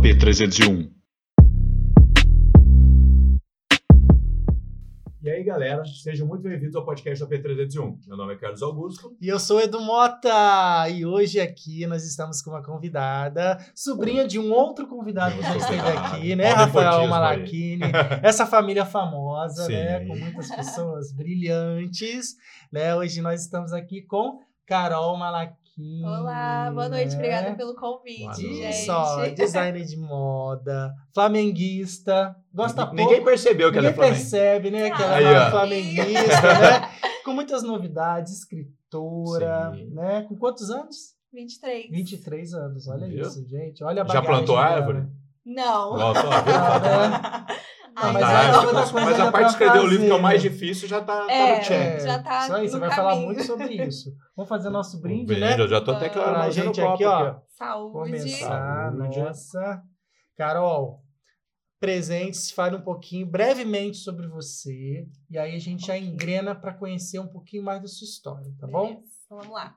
AP301. E aí, galera, sejam muito bem-vindos ao podcast da P301. Meu nome é Carlos Augusto. E eu sou Edu Mota. E hoje aqui nós estamos com uma convidada, sobrinha de um outro convidado que já esteve aqui, né? Ó o Rafael Malachini. Essa família famosa, Sim. né? Com muitas pessoas brilhantes. Né? Hoje nós estamos aqui com Carol Malachini. Olá, boa noite, né? obrigada pelo convite, Boa gente. Só, designer de moda, flamenguista, gosta pouco. Ninguém percebeu que ela é Ninguém flamengo. percebe, né? Que ela Aí, é flamenguista, né? Com muitas novidades, escritora, Sim. né? Com quantos anos? 23. 23 anos, olha Viu? isso, gente. Olha a Já plantou dela. árvore? Não. Ó, só, viu? Ah, mas Tá, é mas, mas a parte de escrever o livro, que é o fazer. mais difícil, já tá, tá É. no check. É, Já tá Isso aí, você no vai falar muito sobre isso. Vamos fazer nosso brinde, Brinde, né? Eu já tô até claro, Pra gente aqui, ó. Saúde. Começar, Saúde. nossa. Carol, presentes, fale um pouquinho, brevemente sobre você. E aí a gente já engrena para conhecer um pouquinho mais da sua história, tá bom? Beleza, Então vamos lá.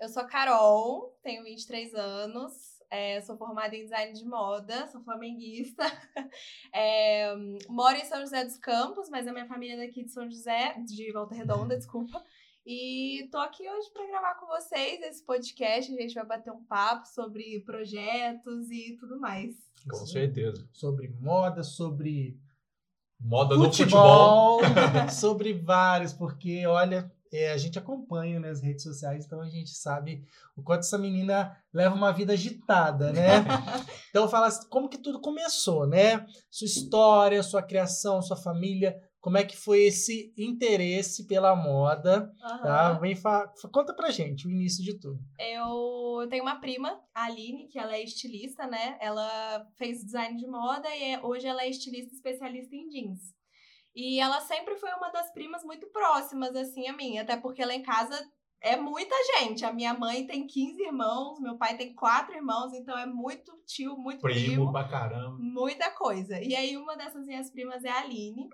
Eu sou Carol, tenho 23 anos, é, sou formada em design de moda, sou flamenguista. É, moro em São José dos Campos, mas a minha família é daqui de São José, de Volta Redonda, desculpa. E tô aqui hoje para gravar com vocês esse podcast. A gente vai bater um papo sobre projetos e tudo mais. Com certeza. Sobre moda, sobre Moda no futebol. futebol, sobre vários, porque olha, é, a gente acompanha nas redes sociais, então a gente sabe o quanto essa menina leva uma vida agitada, né? Então fala assim, como que tudo começou, né? Sua história, sua criação, sua família, como é que foi esse interesse pela moda, tá? Aham. Vem fa- conta pra gente o início de tudo. Eu tenho uma prima, a Aline, que ela é estilista, né? Ela fez design de moda e é- hoje ela é estilista especialista em jeans. E ela sempre foi uma das primas muito próximas, assim, a mim. Até porque lá em casa é muita gente. A minha mãe tem 15 irmãos, meu pai tem quatro irmãos, então é muito tio, muito primo. Primo pra caramba. Muita coisa. E aí, uma dessas minhas primas é a Aline.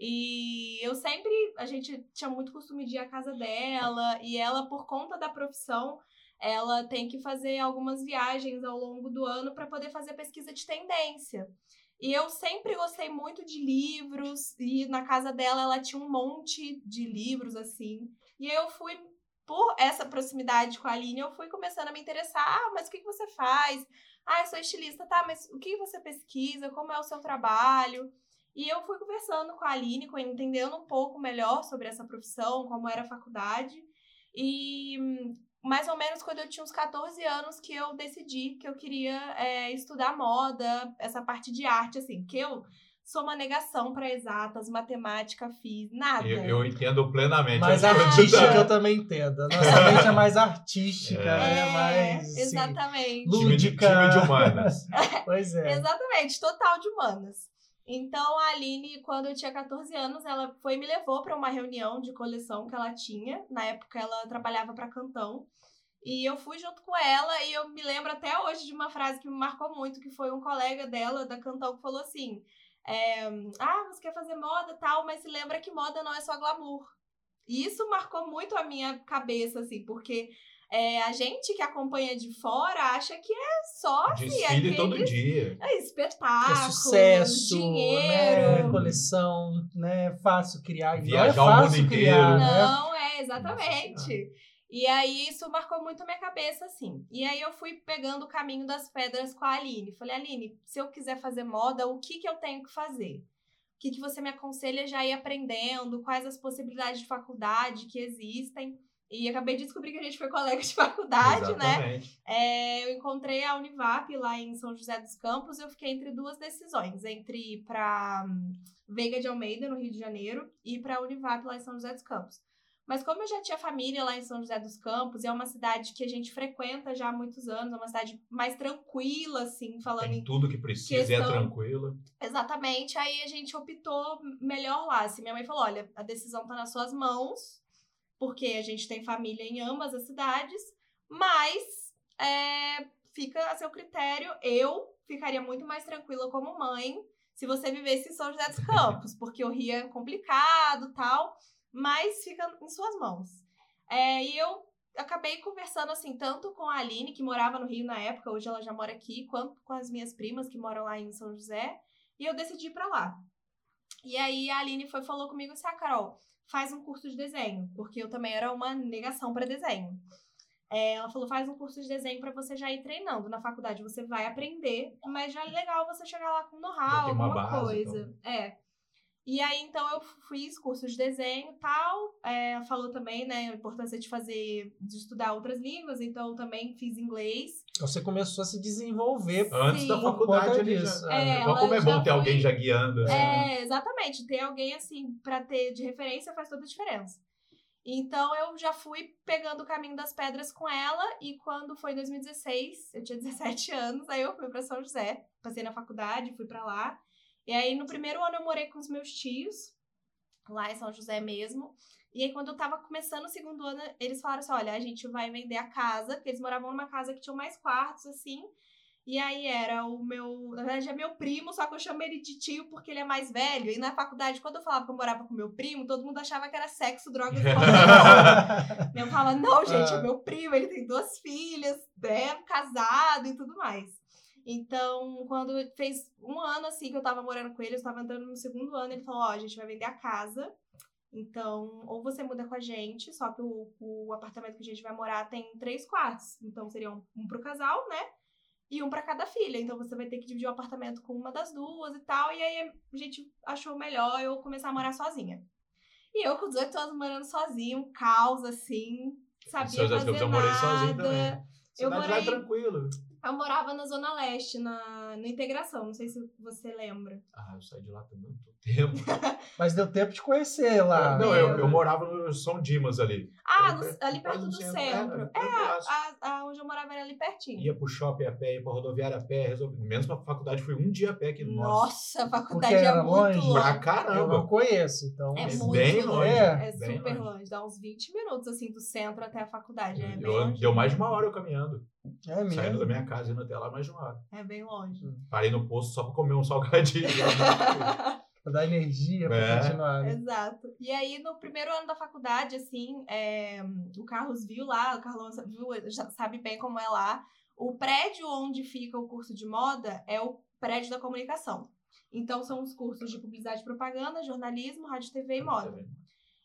E eu sempre. A gente tinha muito costume de ir à casa dela. E ela, por conta da profissão, ela tem que fazer algumas viagens ao longo do ano para poder fazer pesquisa de tendência. E eu sempre gostei muito de livros. E na casa dela, ela tinha um monte de livros, assim. E eu fui. Por essa proximidade com a Aline, eu fui começando a me interessar. Ah, mas o que, que você faz? Ah, eu sou estilista, tá, mas o que você pesquisa? Como é o seu trabalho? E eu fui conversando com a Aline, entendendo um pouco melhor sobre essa profissão, como era a faculdade. E hum, mais ou menos quando eu tinha uns 14 anos que eu decidi que eu queria é, estudar moda, essa parte de arte, assim, porque eu sou uma negação para exatas, matemática, fiz, nada. Eu, eu entendo plenamente. Mais Eu- artística eu também entendo. A Nossa mente é mais artística, É. né? Mais assim, exatamente. Time de, lúdica. time de humanas. Pois é. Exatamente, total de humanas. Então, a Aline, quando eu tinha 14 anos, ela foi me levou para uma reunião de coleção que ela tinha. Na época, ela trabalhava para Cantão. E eu fui junto com ela e eu me lembro até hoje de uma frase que me marcou muito, que foi um colega dela, da Cantão, que falou assim... é, ah, você quer fazer moda tal, mas se lembra que moda não é só glamour. E isso marcou muito a minha cabeça, assim, porque é, a gente que acompanha de fora acha que é só assim, Desfile aquele todo dia. é espetáculo, É sucesso, dinheiro. né? coleção, né? É fácil criar. e não Viajar é o fácil mundo criar, inteiro. né? Não, é, exatamente. E aí isso marcou muito a minha cabeça, assim. E aí eu fui pegando o caminho das pedras com a Aline. Falei, Aline, se eu quiser fazer moda, o que, que eu tenho que fazer? O que, que você me aconselha já ir aprendendo? Quais as possibilidades de faculdade que existem? E acabei de descobrir que a gente foi colega de faculdade, né? Exatamente. É, eu encontrei a Univap lá em São José dos Campos. Eu fiquei entre duas decisões: entre ir para Veiga de Almeida, no Rio de Janeiro, e para a Univap lá em São José dos Campos. Mas como eu já tinha família lá em São José dos Campos, e é uma cidade que a gente frequenta já há muitos anos, é uma cidade mais tranquila, assim, falando Tem em tudo que precisa e é questão- tranquilo. Exatamente. Aí a gente optou melhor lá. Assim, minha mãe falou: olha, a decisão tá nas suas mãos, porque a gente tem família em ambas as cidades, mas é, fica a seu critério. Eu ficaria muito mais tranquila como mãe se você vivesse em São José dos Campos, porque o Rio é complicado tal, mas fica em suas mãos. É, e eu acabei conversando, assim, tanto com a Aline, que morava no Rio na época, hoje ela já mora aqui, quanto com as minhas primas, que moram lá em São José, e eu decidi ir pra lá. E aí a Aline foi falou comigo assim: ah, Carol, faz um curso de desenho, porque eu também era uma negação para desenho. É, ela falou: faz um curso de desenho para você já ir treinando. Na faculdade você vai aprender, mas já é legal você chegar lá com know-how, alguma base, coisa. É. E aí, então, eu fiz curso de desenho e tal. É, falou também, né, a importância de fazer, de estudar outras línguas. Então, eu também fiz inglês. Você começou a se desenvolver. Antes Sim. da faculdade ali é. Olha como é bom ter alguém foi- já guiando. assim. É, exatamente. Ter alguém, assim, pra ter de referência faz toda a diferença. Então, eu já fui pegando o caminho das pedras com ela. E quando foi em 2016, eu tinha 17 anos, aí eu fui pra São José. Passei na faculdade, fui pra lá. E aí, no primeiro ano, eu morei com os meus tios, lá em São José mesmo. E aí, quando eu tava começando o segundo ano, eles falaram assim: olha, a gente vai vender a casa, porque eles moravam numa casa que tinha mais quartos, assim. E aí era o meu. Na verdade, é meu primo, só que eu chamo ele de tio porque ele é mais velho. E na faculdade, quando eu falava que eu morava com meu primo, todo mundo achava que era sexo, drogas e. Eu falava, não, gente, é Ah. meu primo, ele tem duas filhas, é casado e tudo mais. Então, quando fez um ano assim que eu tava morando com ele, eu tava entrando no segundo ano, ele falou: Ó, a gente vai vender a casa. Então, ou você muda com a gente, só que o, o apartamento que a gente vai morar tem três quartos. Então, seria um, um pro casal, né? E um pra cada filha. Então, você vai ter que dividir o apartamento com uma das duas e tal. E aí, a gente achou melhor eu começar a morar sozinha. E eu, com 18 anos, morando sozinha, um caos, assim, sabia Seus fazer eu morei sozinho nada. também. Eu lá é morei- tranquilo. Eu morava na Zona Leste, na, na Integração, não sei se você lembra. Ah, eu saí de lá também muito tempo. Mas deu tempo de conhecer lá. não, eu, eu morava no São Dimas ali. Ah, Ali no- perto- ali perto do centro. centro. É, É, a, a, onde eu morava era ali pertinho. Ia pro shopping a pé, ia pra rodoviária a pé, resolvi. Menos pra faculdade, fui um dia a pé aqui. Nossa, Nossa, a faculdade é era muito longe? longe. pra Eu caramba. não conheço, então. É É muito bem longe. longe, É, bem super longe. longe. Dá uns 20 minutos, assim, do centro até a faculdade. É bem Eu- longe. deu mais de uma hora eu caminhando. É Saindo mesmo. da minha casa, indo até lá mais de uma hora. É bem longe. Parei no posto só pra comer um salgadinho. Pra dar energia pra É. continuar. né? Exato. E aí, no primeiro ano da faculdade, assim, é, o Carlos viu lá, o Carlos viu, já sabe bem como é lá. O prédio onde fica o curso de moda é o prédio da comunicação. Então, são os cursos de publicidade e propaganda, jornalismo, rádio, TV e moda.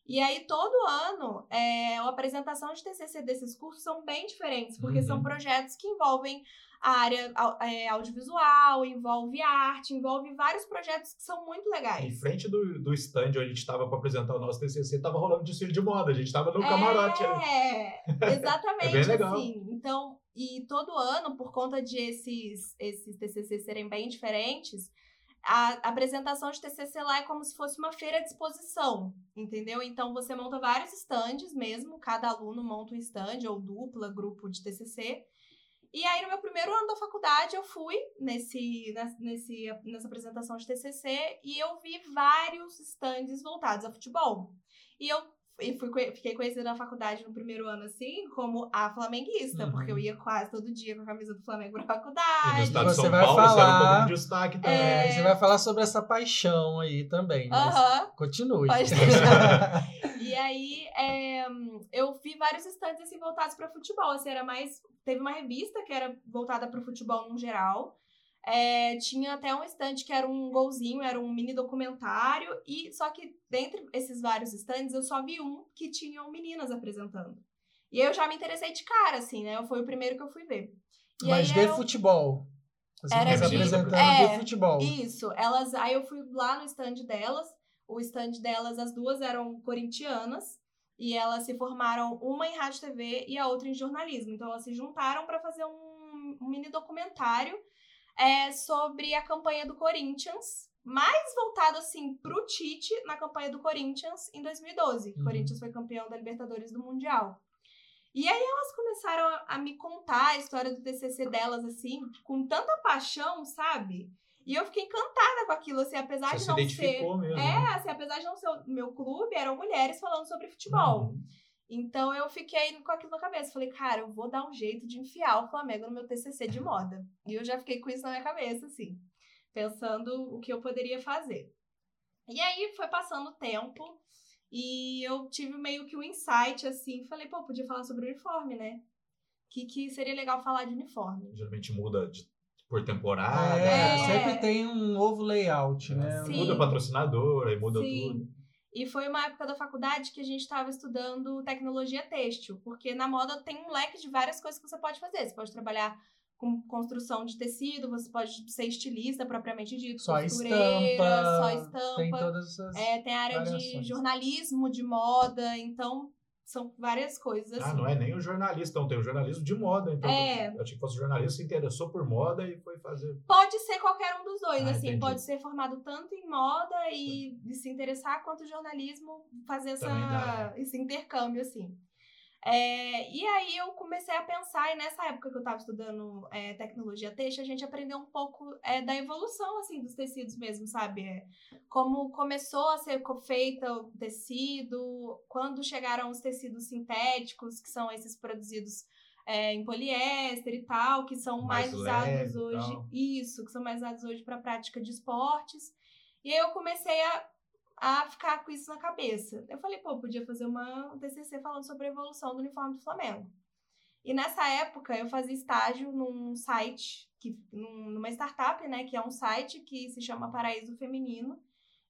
E aí, todo ano, é, a apresentação de TCC desses cursos são bem diferentes, porque Uhum. são projetos que envolvem a área é, audiovisual, envolve arte, envolve vários projetos que são muito Em legais. frente do, do stand onde a gente tava pra apresentar o nosso TCC, tava rolando desfile de moda. A gente tava no camarote. É, exatamente É bem legal. assim. Então, e todo ano, por conta de esses, esses TCC serem bem diferentes, a apresentação de TCC lá é como se fosse uma feira de exposição, entendeu? Então, você monta vários estandes mesmo, cada aluno monta um stand, ou dupla, grupo de TCC. E aí, no meu primeiro ano da faculdade, eu fui nesse, nes- nesse, nessa apresentação de TCC e eu vi vários stands voltados a futebol. E eu e fui, fiquei conhecida na faculdade no primeiro ano, assim, como a flamenguista, Uhum. porque eu ia quase todo dia com a camisa do Flamengo pra E no faculdade. estado de você São vai Paulo, isso era um falar- pouco de destaque também. É, Você vai falar sobre essa paixão aí também. Mas Aham. continue. E aí, é, eu vi vários stands assim voltados para futebol. Assim, era mais. Teve uma revista que era voltada para o futebol no geral. É, tinha até um stand que era um golzinho, era um mini documentário. E só que dentre esses vários stands, eu só vi um que tinham meninas apresentando. E eu já me interessei de cara, assim, né? Foi o primeiro que eu fui ver. E Mas de um- futebol. Você Era de- apresentando é, de futebol. Isso, elas. Aí eu fui lá no stand delas. O stand delas, as duas eram corintianas. E elas se formaram, uma em rádio e TV e a outra em jornalismo. Então elas se juntaram para fazer um, um mini documentário é, sobre a campanha do Corinthians. Mais voltado, assim, pro Tite na campanha do Corinthians em 2012. que O Uhum. Corinthians foi campeão da Libertadores do Mundial. E aí elas começaram a, a me contar a história do TCC delas, assim, com tanta paixão, sabe? E eu fiquei encantada com aquilo, assim, apesar Você de se não ser... identificou mesmo. né? É, assim, apesar de não ser o meu clube, eram mulheres falando sobre futebol. Uhum. Então eu fiquei com aquilo na cabeça. Falei, cara, eu vou dar um jeito de enfiar o Flamengo no meu TCC de moda. E eu já fiquei com isso na minha cabeça, assim, pensando o que eu poderia fazer. E aí foi passando o tempo E eu tive meio que um insight, assim, falei, pô, podia falar sobre uniforme, né? Que, que seria legal falar de uniforme. Geralmente muda de, por temporada. É, É. sempre tem um novo layout, né? Sim. Muda patrocinador, aí muda Sim. tudo. E foi uma época da faculdade que a gente estava estudando tecnologia têxtil, porque na moda tem um leque de várias coisas que você pode fazer. Você pode trabalhar com construção de tecido, você pode ser estilista propriamente dito, Só costureira, estampa, só estampa. Tem todas essas. É, tem a área de variações. jornalismo de moda, então são várias coisas assim. Ah, não é nem o jornalista, não tem o jornalismo de moda. Então, É. eu achei que fosse jornalista, se interessou por moda e foi fazer. Pode ser qualquer um dos dois, Ah, assim, entendi. pode ser formado tanto em moda e, e se interessar, quanto jornalismo, fazer essa, dá. esse intercâmbio, assim. É, e aí eu comecei a pensar, e nessa época que eu estava estudando é, tecnologia têxtil, a gente aprendeu um pouco é, da evolução, assim, dos tecidos mesmo, sabe? É, como começou a ser feita o tecido, quando chegaram os tecidos sintéticos, que são esses produzidos é, em poliéster e tal, que são mais, Mais usados hoje. Isso, que são mais usados hoje para prática de esportes. E aí eu comecei a, a ficar com isso na cabeça. Eu falei, pô, podia fazer uma, um TCC falando sobre a evolução do uniforme do Flamengo. E nessa época eu fazia estágio num site, que, num- numa startup, né, que é um site que se chama Paraíso Feminino,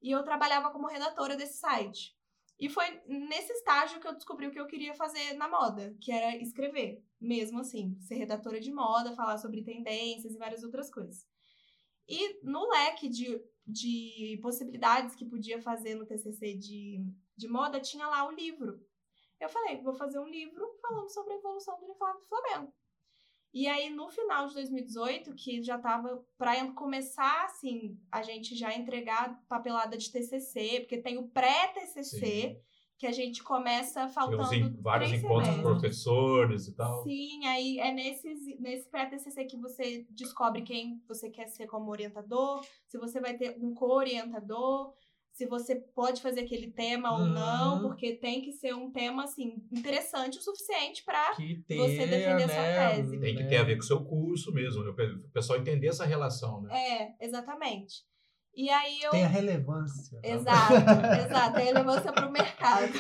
e eu trabalhava como redatora desse site. E foi nesse estágio que eu descobri o que eu queria fazer na moda, que era escrever, mesmo assim, ser redatora de moda, falar sobre tendências e várias outras coisas. E no leque de, de possibilidades que podia fazer no TCC de, de moda, tinha lá o livro. Eu falei, vou fazer um livro falando sobre a evolução do uniforme do Flamengo. E aí, no final de 2018, que já tava para começar, assim, a gente já entregar papelada de TCC, porque tem o pré-TCC. Que a gente começa faltando en- vários encontros com professores e tal. Sim, aí é nesses, nesse pré-TCC que você descobre quem você quer ser como orientador, se você vai ter um co-orientador, se você pode fazer aquele tema ou não, Uhum. porque tem que ser um tema, assim, interessante o suficiente para Você defender a sua né, tese. Tem que né? ter a ver com o seu curso mesmo, né? o pessoal entender essa relação, né? É, exatamente. E aí eu. Tem a relevância. Exato, exato. Tem relevância para o mercado.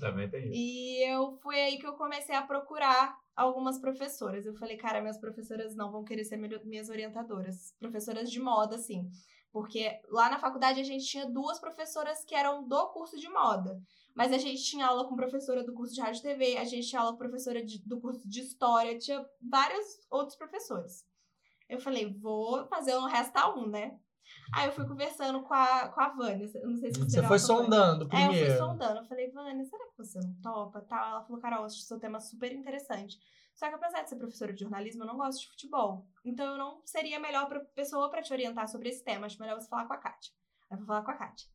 Também tem isso. E eu foi aí que eu comecei a procurar algumas professoras. Eu falei, cara, minhas professoras não vão querer ser minhas orientadoras. Professoras de moda, assim. Porque lá na faculdade a gente tinha duas professoras que eram do curso de moda. Mas a gente tinha aula com professora do curso de rádio e TV, a gente tinha aula com professora de- do curso de história, tinha vários outros professores. Eu falei, vou fazer o resta um, né? Aí eu fui conversando com a, com a Vânia. Eu não sei se Você lembra foi a Vânia. sondando É, eu primeiro. fui sondando. Eu falei, Vânia, será que você não topa? Tal. Ela falou, Carol, acho seu tema super interessante. Só que apesar de ser professora de jornalismo, eu não gosto de futebol. Então eu não seria a melhor pessoa pra te orientar sobre esse tema. Acho melhor você falar com a Kátia. Aí eu vou falar com a Kátia.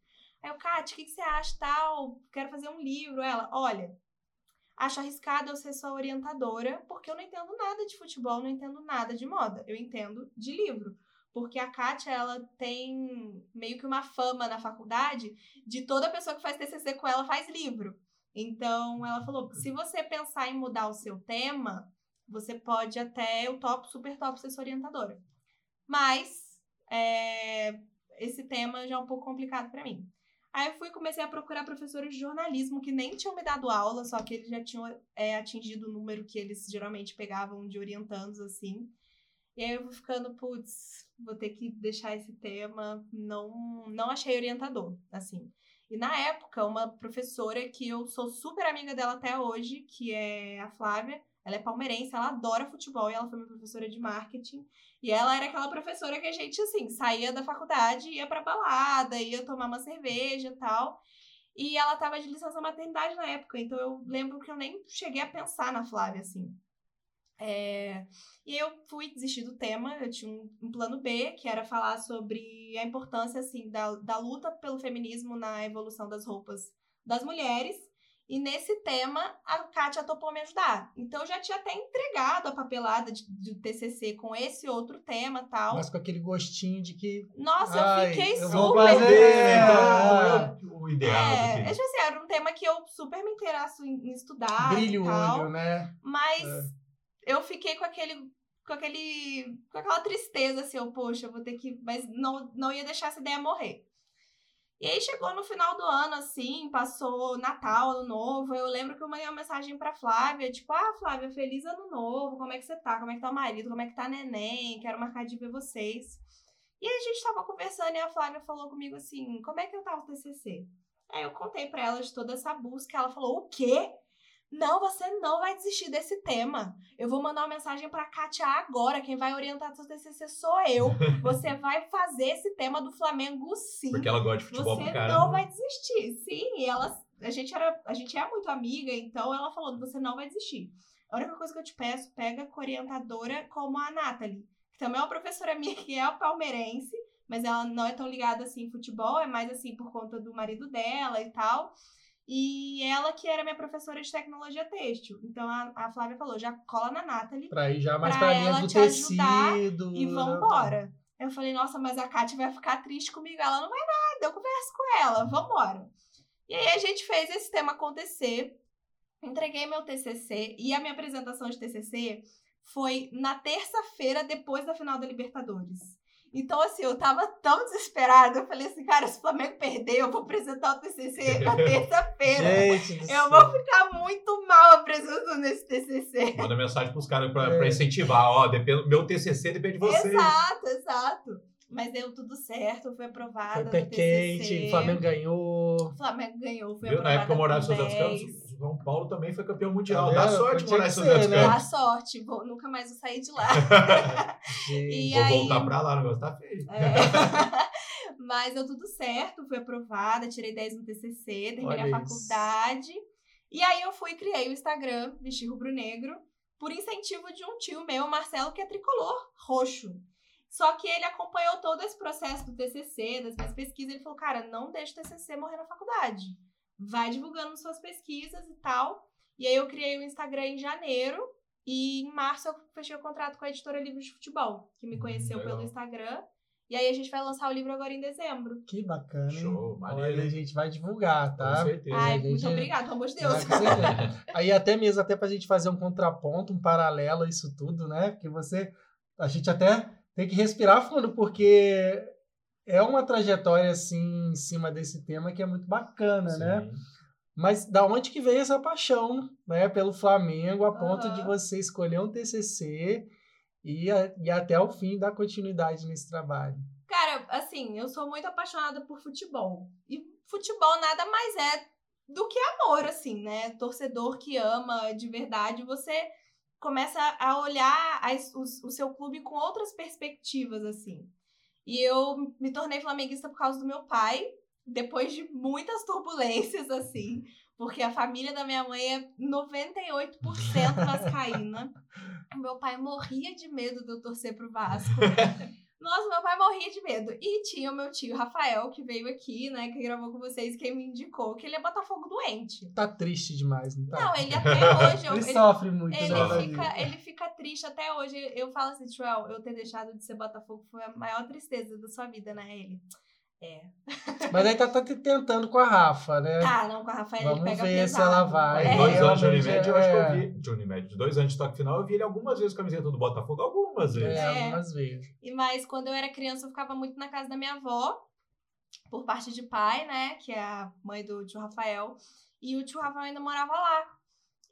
Aí eu, Kátia, o que, que você acha tal? Quero fazer um livro. Ela, olha, acho arriscado eu ser sua orientadora, porque eu não entendo nada de futebol, não entendo nada de moda. Eu entendo de livro. Porque a Kátia, ela tem meio que uma fama na faculdade de toda pessoa que faz TCC com ela faz livro. Então, ela falou, se você pensar em mudar o seu tema, você pode até, eu topo, super top ser sua orientadora. Mas, é, esse tema já é um pouco complicado pra mim. Aí eu fui comecei a procurar professores de jornalismo que nem tinham me dado aula, só que eles já tinham é, atingido o número que eles geralmente pegavam de orientandos, assim. E aí eu vou ficando, putz, vou ter que deixar esse tema. Não, não achei orientador, assim. E na época, uma professora que eu sou super amiga dela até hoje, que é a Flávia, ela é palmeirense, ela adora futebol e ela foi minha professora de marketing. E ela era aquela professora que a gente, assim, saía da faculdade, ia pra balada, ia tomar uma cerveja e tal. E ela tava de licença maternidade na época, então eu lembro que eu nem cheguei a pensar na Flávia, assim. É, E eu fui desistir do tema, eu tinha um, um plano B, que era falar sobre a importância, assim, da, da luta pelo feminismo na evolução das roupas das mulheres. E nesse tema, a Kátia topou me ajudar. Então, eu já tinha até entregado a papelada de, de TCC com esse outro tema tal. Mas com aquele gostinho de que. Nossa, Ai, eu fiquei eu super... vou fazer, É, então, é o ideal. É, do é que- tipo assim, era um tema que eu super me interesso em, em estudar brilha e tal. olho, né? Mas É. eu fiquei com aquele. Com aquele. Com aquela tristeza, assim, eu, poxa, eu vou ter que. Mas não, não ia deixar essa ideia morrer. E aí chegou no final do ano, assim, passou Natal, Ano Novo. Eu lembro que eu mandei uma mensagem pra Flávia, tipo, ah, Flávia, feliz ano novo, como é que você tá? Como é que tá o marido? Como é que tá neném? Quero marcar de ver vocês. E aí a gente tava conversando e a Flávia falou comigo assim, como é que eu tava o TCC? Aí eu contei pra ela de toda essa busca, ela falou, o quê? Não, você não vai desistir desse tema. Eu vou mandar uma mensagem pra Kátia agora. Quem vai orientar seu TCC sou eu. Você vai fazer esse tema do Flamengo sim. Porque ela gosta de futebol Você não vai desistir. Sim, e ela, a gente era, a gente é muito amiga, então ela falou, você não vai desistir. A única coisa que eu te peço, pega com orientadora como a Nathalie, que também é uma professora minha que é palmeirense, mas ela não é tão ligada assim em futebol, é mais assim por conta do marido dela e tal. E ela que era minha professora de tecnologia têxtil. Então a, a Flávia falou, já cola na Nathalie Pra ir já mais Pra pra, linha ela do te ajudar tecido. e né? vambora. Eu falei, nossa, mas a Kátia vai ficar triste comigo. Ela não vai nada, eu converso com ela, vambora. E aí a gente fez esse tema acontecer. Entreguei meu TCC e a minha apresentação de TCC foi na terça-feira depois da final da Libertadores. Então, assim, eu tava tão desesperada. Eu falei assim, cara, se o Flamengo perder, eu vou apresentar o TCC na terça-feira. Eu vou ficar muito mal apresentando esse TCC. Manda mensagem pros caras pra, É. pra incentivar. Ó, depende, meu TCC depende de você. Exato, exato. Mas deu tudo certo, eu fui aprovada. Foi pé quente, TCC. o Flamengo ganhou. O Flamengo ganhou, foi Viu? Na aprovada época eu morava em São José dos 10. Campos. São Paulo também foi campeão mundial. Tá Dá sorte morar em São José né? Boa sorte, vou, nunca mais vou sair de lá. E Vou aí- voltar pra lá, o negócio tá feio. É. Mas deu tudo certo, fui aprovada, tirei 10 no TCC, terminei Olha a isso. faculdade. E aí eu fui e criei o Instagram, Vestir Rubro Negro, por incentivo de um tio meu, Marcelo, que é tricolor roxo. Só que ele acompanhou todo esse processo do TCC, das minhas pesquisas. Ele falou, cara, não deixa o TCC morrer na faculdade. Vai divulgando suas pesquisas e tal. E aí eu criei o Instagram em janeiro. E em março eu fechei o contrato com a editora Livros de Futebol, que me conheceu legal. pelo Instagram. E aí a gente vai lançar o livro agora em dezembro. Que bacana, hein? Show, Olha, a gente vai divulgar, tá? Com certeza. Ai, gente- muito obrigada, pelo amor de Deus. Vai, com certeza. Aí até mesmo até pra gente fazer um contraponto, um paralelo a isso tudo, né? Porque você. A gente até tem que respirar fundo, porque é uma trajetória assim em cima desse tema que é muito bacana, né? Sim. Mas da onde que veio essa paixão, né, pelo Flamengo, a ponto de você escolher um TCC e, a- e até o fim dar continuidade nesse trabalho? Cara, assim, eu sou muito apaixonada por futebol. E futebol nada mais é do que amor, assim, né? Torcedor que ama de verdade, você começa a olhar as- os- o seu clube com outras perspectivas, assim. E eu me tornei flamenguista por causa do meu pai, depois de muitas turbulências, assim. Porque a família da minha mãe é 98% vascaína. Meu pai morria de medo de eu torcer pro Vasco. Nossa, meu pai morria de medo. E tinha o meu tio Rafael, que veio aqui, né, que gravou com vocês, quem me indicou que ele é Botafogo doente. Tá triste demais, não tá? Não, ele até hoje. ele, ele- sofre muito, ele né, fica, ele fica triste até hoje. Eu falo assim, Joel, eu ter deixado de ser Botafogo foi a maior tristeza da sua vida, né? Ele. É. Mas aí tá, tá tentando com a Rafa, né? Tá, não, com a Rafael ele Vamos pega ver se pesado. ela vai. É. dois anos de Unimed, eu acho que eu é. vi. De Unimed, de dois anos de toque final, eu vi ele algumas vezes com a camiseta do Botafogo. Algumas vezes. É, É. algumas vezes. E mas quando eu era criança, eu ficava muito na casa da minha avó, por parte de pai, né? Que é a mãe do tio Rafael. E o tio Rafael ainda morava lá.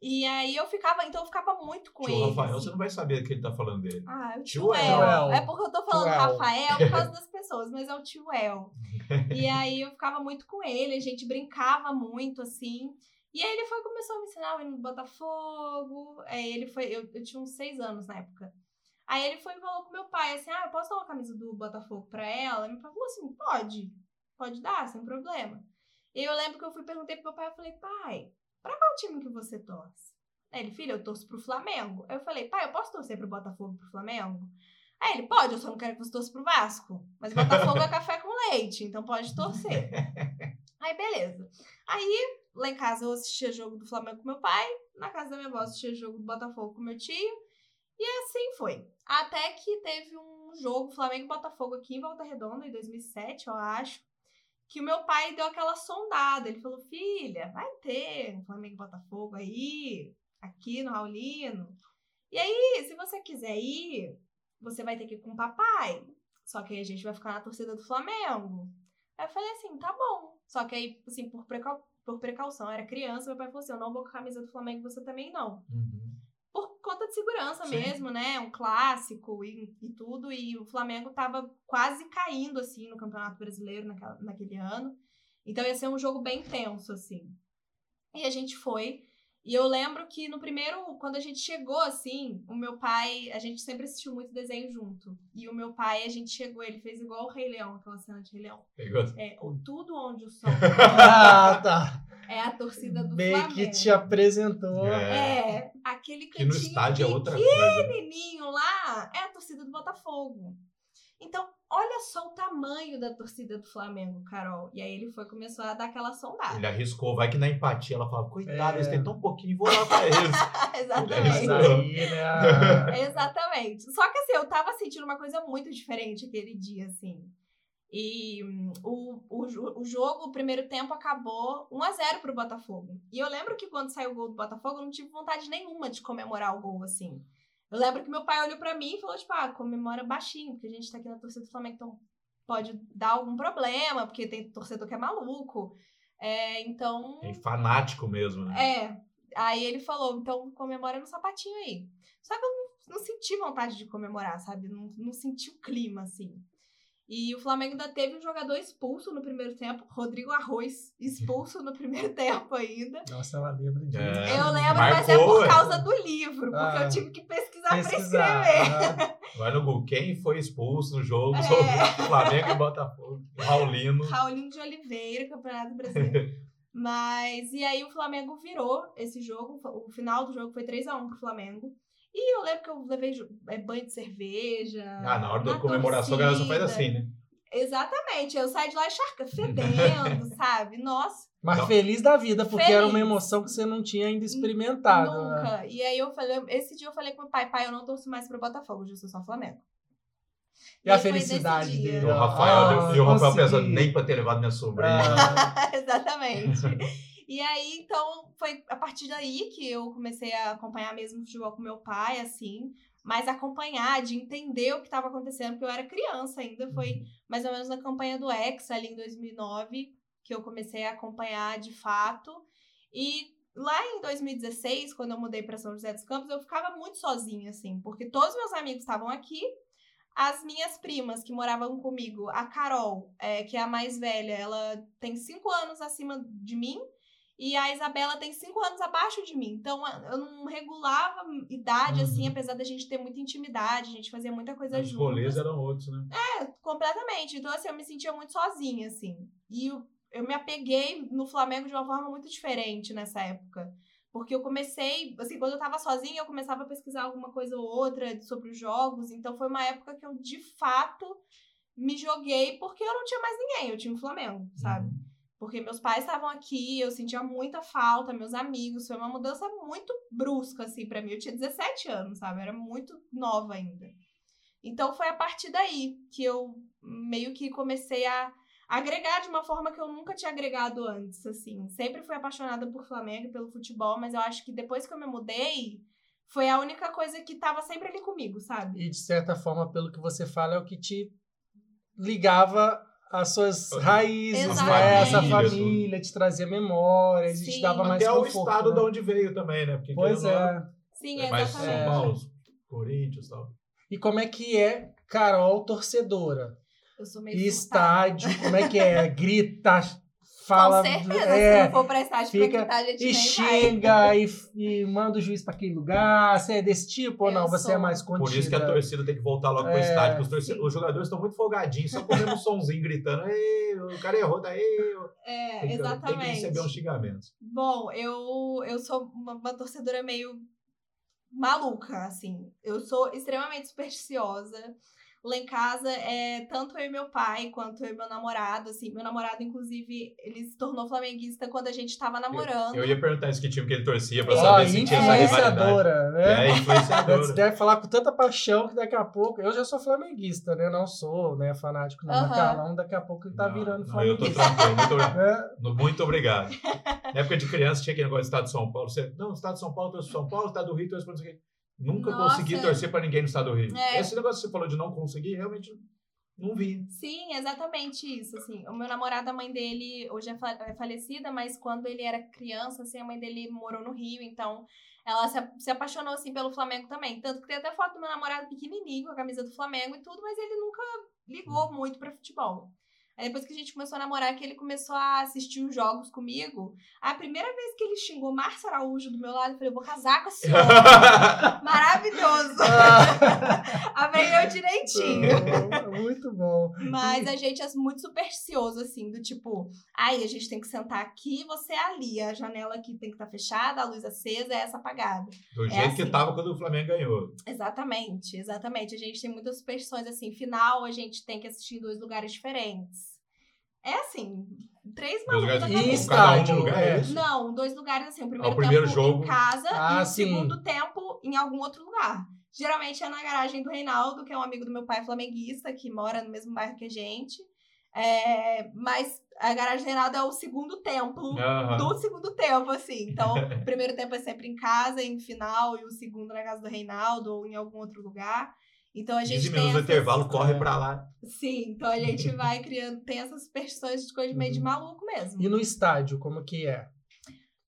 E aí eu ficava, então eu ficava muito com Tio ele. Rafael, assim. você não vai saber que ele tá falando dele. Ah, é o Tio tio El. El. É porque eu tô falando. Rafael por causa das pessoas, mas é o tio El. E aí eu ficava muito com ele, a gente brincava muito, assim. E aí ele foi começou a me ensinar o hino do Botafogo. Aí ele foi, eu, eu tinha uns seis anos na época. Aí ele foi e falou com meu pai, assim, ah, eu posso dar uma camisa do Botafogo pra ela? E meu pai falou assim, pode, pode dar, sem problema. E eu lembro que eu fui perguntei pro meu pai, eu falei, pai, pra qual time que você torce? Aí ele, filho, eu torço pro Flamengo. Aí eu falei, pai, eu posso torcer pro Botafogo pro Flamengo? Aí ele, pode, eu só não quero que você torça pro Vasco. Mas Botafogo é café com leite, então pode torcer. Aí, beleza. Aí, lá em casa eu assistia jogo do Flamengo com meu pai, na casa da minha avó assistia jogo do Botafogo com meu tio, e assim foi. Até que teve um jogo Flamengo e Botafogo aqui em Volta Redonda, em 2007, eu acho, que o meu pai deu aquela sondada. Ele falou, filha, vai ter Flamengo e Botafogo aí, aqui no Raulino. E aí, se você quiser ir, você vai ter que ir com o papai. Só que aí a gente vai ficar na torcida do Flamengo. Aí eu falei assim, tá bom. Só que aí, assim, por, precau por precaução, eu era criança, meu pai falou assim, eu não vou com a camisa do Flamengo, você também não. Uhum. De segurança Sim. mesmo, né? Um clássico e, e tudo. E o Flamengo tava quase caindo, assim, no Campeonato Brasileiro naquela, naquele ano. Então ia ser um jogo bem tenso, assim. E a gente foi. E eu lembro que no primeiro, quando a gente chegou, assim, o meu pai, a gente sempre assistiu muito desenho junto. E o meu pai, a gente chegou, ele fez igual o Rei Leão, aquela cena de Rei Leão. Pegou? É, o tudo onde o sol Ah, tá. é a torcida do Meio Flamengo. que te apresentou. É. É, aquele Que no cantinho estádio é outra coisa. pequenininho lá é a torcida do Botafogo. Então, olha só o tamanho da torcida do Flamengo, Carol. E aí ele foi começou a dar aquela sondada. Ele arriscou, vai que na empatia ela fala, coitado, É. eles têm tão pouquinho, vou lá pra eles. Exatamente. aí, né? a- Exatamente. Só que assim, eu tava sentindo uma coisa muito diferente aquele dia, assim. E hum, o, o, o jogo, o primeiro tempo, acabou 1x0 pro Botafogo. E eu lembro que quando saiu o gol do Botafogo, eu não tive vontade nenhuma de comemorar o gol, assim. Eu lembro que meu pai olhou pra mim e falou, tipo, ah, comemora baixinho, porque a gente tá aqui na torcida do Flamengo, então pode dar algum problema, porque tem torcedor que é maluco. É, então. É fanático mesmo, né? É. Aí ele falou, então comemora no sapatinho aí. Só que eu não, não senti vontade de comemorar, sabe? Não, não senti o clima, assim. E o Flamengo ainda teve um jogador expulso no primeiro tempo, Rodrigo Arroz, expulso no primeiro tempo ainda. Nossa, ela lembra disso. É. eu lembro, mas é por causa do livro, porque Ah. eu tive que pesquisar, Pesquisar. pra escrever. aham. Vai no Google, quem foi expulso no jogo É. sobre Flamengo e Botafogo? Raulino. Raulinho de Oliveira, Campeonato Brasileiro. Mas, e aí o Flamengo virou esse jogo, o final do jogo foi 3x1 pro Flamengo. E eu lembro que eu levei é, banho de cerveja. Ah, na hora da comemoração a galera só faz torcida. assim, né? Exatamente, eu saí de lá encharca, fedendo, sabe? Nossa, Mas feliz da vida, porque era uma Feliz. emoção que você não tinha ainda experimentado. né? nunca. E aí eu falei, esse dia eu falei com meu pai, pai, eu não torço mais pro Botafogo, hoje eu sou só Flamengo. E a foi felicidade dele. E o. Rafael, Ah, e o Rafael pensando, nem pra ter levado minha sobrinha. Ah, Exatamente. E aí, então, foi a partir daí que eu comecei a acompanhar mesmo futebol com meu pai, assim. Mas acompanhar, de entender o que estava acontecendo, porque eu era criança ainda. Foi mais ou menos na campanha do Hexa, ali em 2009, que eu comecei a acompanhar de fato. E lá em 2016, quando eu mudei para São José dos Campos, eu ficava muito sozinha, assim, porque todos meus amigos estavam aqui. As minhas primas que moravam comigo, a Carol, é, que é a mais velha, ela tem cinco anos acima de mim. E a Isabela tem cinco anos abaixo de mim. Então, eu não regulava idade, Uhum. assim, apesar da gente ter muita intimidade, a gente fazia muita coisa Os juntas. rolês eram outros, né? Completamente. Então, assim, eu me sentia muito sozinha, assim. E eu, eu me apeguei no Flamengo de uma forma muito diferente nessa época. Porque eu comecei, assim, quando eu tava sozinha, eu começava a pesquisar alguma coisa ou outra sobre os jogos. Então, foi uma época que eu, de fato, me joguei porque eu não tinha mais ninguém. Eu tinha o Flamengo, sabe? Uhum. Porque meus pais estavam aqui, eu sentia muita falta, meus amigos. Foi uma mudança muito brusca, assim, pra mim. Eu tinha 17 anos, sabe? Eu era muito nova ainda. Então foi a partir daí que eu meio que comecei a agregar de uma forma que eu nunca tinha agregado antes, assim. Sempre fui apaixonada por Flamengo e pelo futebol, mas eu acho que depois que eu me mudei, foi a única coisa que tava sempre ali comigo, sabe? E de certa forma, pelo que você fala, é o que te ligava às suas raízes, né? Essa Família, te trazia memórias, e te Sim. dava mais Até o conforto. estado né? de onde veio também, né? Porque Pois é. Sim, É mais São. Paulo, Corinthians e tal. E como é que é Carol torcedora? Eu sou meio estádio, como é que é? Grita, fala. Com certeza, se é, não for pra estádio fica- a gente e xinga e, e manda o juiz pra aquele lugar. Você é desse tipo ou Eu não? Você é sou. mais contida? Por isso que a torcida tem que voltar logo pro É, estádio. porque Os, torce- sim. os jogadores estão muito folgadinhos, só comendo um sonzinho, gritando. Ei, o cara errou, tá aí. É, Tem que, exatamente. tem que receber uns xingamentos. Bom, eu, eu sou uma, uma torcedora meio maluca, assim. Eu sou extremamente supersticiosa. Lá em casa, é tanto eu e meu pai, quanto eu e meu namorado, assim. Meu namorado, inclusive, ele se tornou flamenguista quando a gente tava namorando. Eu ia perguntar isso que time que ele torcia pra Ó, saber se tinha essa rivalidade. influenciadora, né? É, Você influenciadora. deve falar com tanta paixão que daqui a pouco. Eu já sou flamenguista, né? Não sou né, fanático, não. Aham. Carlão, daqui a pouco ele tá Não, virando não, eu tô flamenguista. tranquilo. Muito, É, no- muito obrigado. Na época de criança tinha aquele negócio do Estado de São Paulo. Você, não, Estado de São Paulo, torce pro São Paulo, Estado do Rio, torce pra não sei o quê. Nunca Nossa. consegui torcer pra ninguém no Estado do Rio. É. Esse negócio que você falou de não conseguir, realmente Não vi. Sim, exatamente isso, assim. O meu namorado, a mãe dele hoje é é falecida, mas quando ele era criança, assim, a mãe dele morou no Rio, então ela se, apaixonou, assim, pelo Flamengo também. Tanto que tem até foto do meu namorado pequenininho, com a camisa do Flamengo e tudo, mas ele nunca ligou muito pra futebol. Aí depois que a gente começou a namorar, que ele começou a assistir os jogos comigo, a primeira vez que ele xingou Márcio Araújo do meu lado, eu falei, eu vou casar com a senhora. Maravilhoso! Aprendeu direitinho. Muito bom. Mas a gente é muito supersticioso, assim, do tipo, ai, a gente tem que sentar aqui, você é ali. A janela aqui tem que estar fechada, a luz acesa, essa apagada. Do É jeito que assim. tava quando o Flamengo ganhou. Exatamente, exatamente. A gente tem muitas superstições, assim, final a gente tem que assistir em dois lugares diferentes. É assim, três malucos um estádio, num lugar, é. Não, dois lugares assim. O primeiro, o primeiro tempo jogo- em casa Ah, e o sim. segundo tempo em algum outro lugar. Geralmente é na garagem do Reinaldo, que é um amigo do meu pai flamenguista, que mora no mesmo bairro que a gente. É, mas a garagem do Reinaldo é o segundo templo Aham. do segundo tempo, assim. Então, o primeiro tempo é sempre em casa, em final, e o segundo na casa do Reinaldo ou em algum outro lugar. Então a gente 15 tem minutos do essas- intervalo, corre pra lá. Sim, então a gente vai criando, tem essas superstições de coisa meio de Uhum. maluco mesmo. E no estádio, como que é?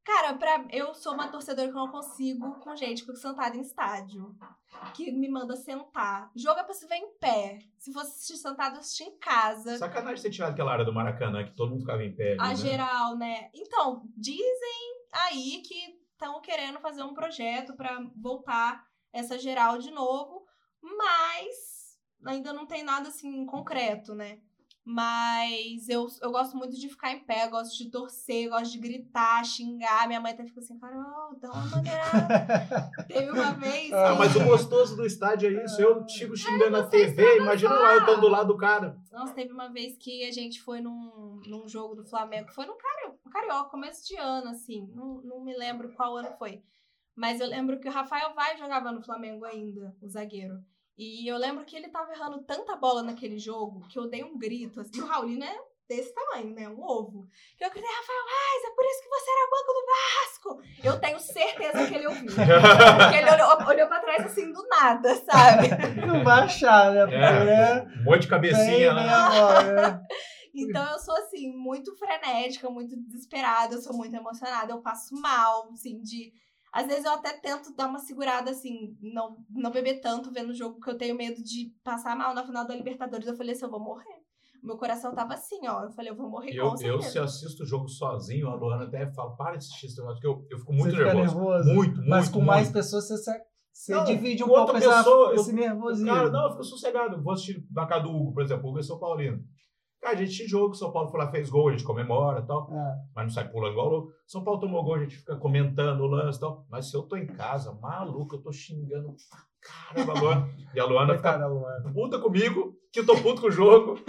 Cara, pra, eu sou uma torcedora que não consigo com gente que sentada em estádio. Que me manda sentar. Jogo é pra se ver em pé. Se fosse assistir sentado, eu assistir em casa. Sacanagem ter tirado aquela área do Maracanã, que todo mundo ficava em pé. ali, A né? geral, né? Então, dizem aí que estão querendo fazer um projeto pra voltar essa geral de novo, mas ainda não tem nada assim concreto, né? Mas eu, eu gosto muito de ficar em pé, eu gosto de torcer, eu gosto de gritar, xingar. Minha mãe até fica assim, Carol, dá uma maneirada. Teve uma vez. Ah, que- mas o gostoso do estádio é isso. Eu chego xingando na vocês TV, imagina lá eu estando do lado do cara. Nossa, teve uma vez que a gente foi num, num jogo do Flamengo, foi no Cario, Carioca, começo de ano, assim. Não, não me lembro qual ano foi. Mas eu lembro que o Rafael Vai jogava no Flamengo ainda, o zagueiro. E eu lembro que ele tava errando tanta bola naquele jogo que eu dei um grito. Assim, o Raulino é desse tamanho, né? Um ovo. Que eu gritei, Rafael Vaz, é por isso que você era banco do Vasco. Eu tenho certeza que ele ouviu. Porque ele olhou, olhou pra trás assim do nada, sabe? Não vai achar, né? É, né? um monte de cabecinha, né? agora, né? Então eu sou assim, muito frenética, muito desesperada, eu sou muito emocionada, eu passo mal, assim, de. Às vezes eu até tento dar uma segurada, assim, não, não beber tanto vendo o jogo, porque eu tenho medo de passar mal na final da Libertadores. Eu falei assim, eu vou morrer. Meu coração tava assim, ó. Eu falei, eu vou morrer Eu, com eu, se assisto o jogo sozinho, a Luana até fala, para de assistir esse negócio, porque eu, eu fico muito você fica nervoso. nervoso. Muito, muito. Mas com muito. mais pessoas você, se- você Não, divide um com outra pouco essa, pessoa, eu- esse nervosismo. Cara, não, eu fico sossegado. Eu vou assistir na casa do Hugo, por exemplo. O Hugo é São Paulino. Cara, a gente tinha jogo, São Paulo foi lá, fez gol, a gente comemora e tal. Ah, Mas não sai pulando igual louco. São Paulo tomou gol, a gente fica comentando o lance e tal. Mas se eu tô em casa, maluco, eu tô xingando caramba a Luana. E a Luana fica Luana. puta comigo, que eu tô puto com o jogo.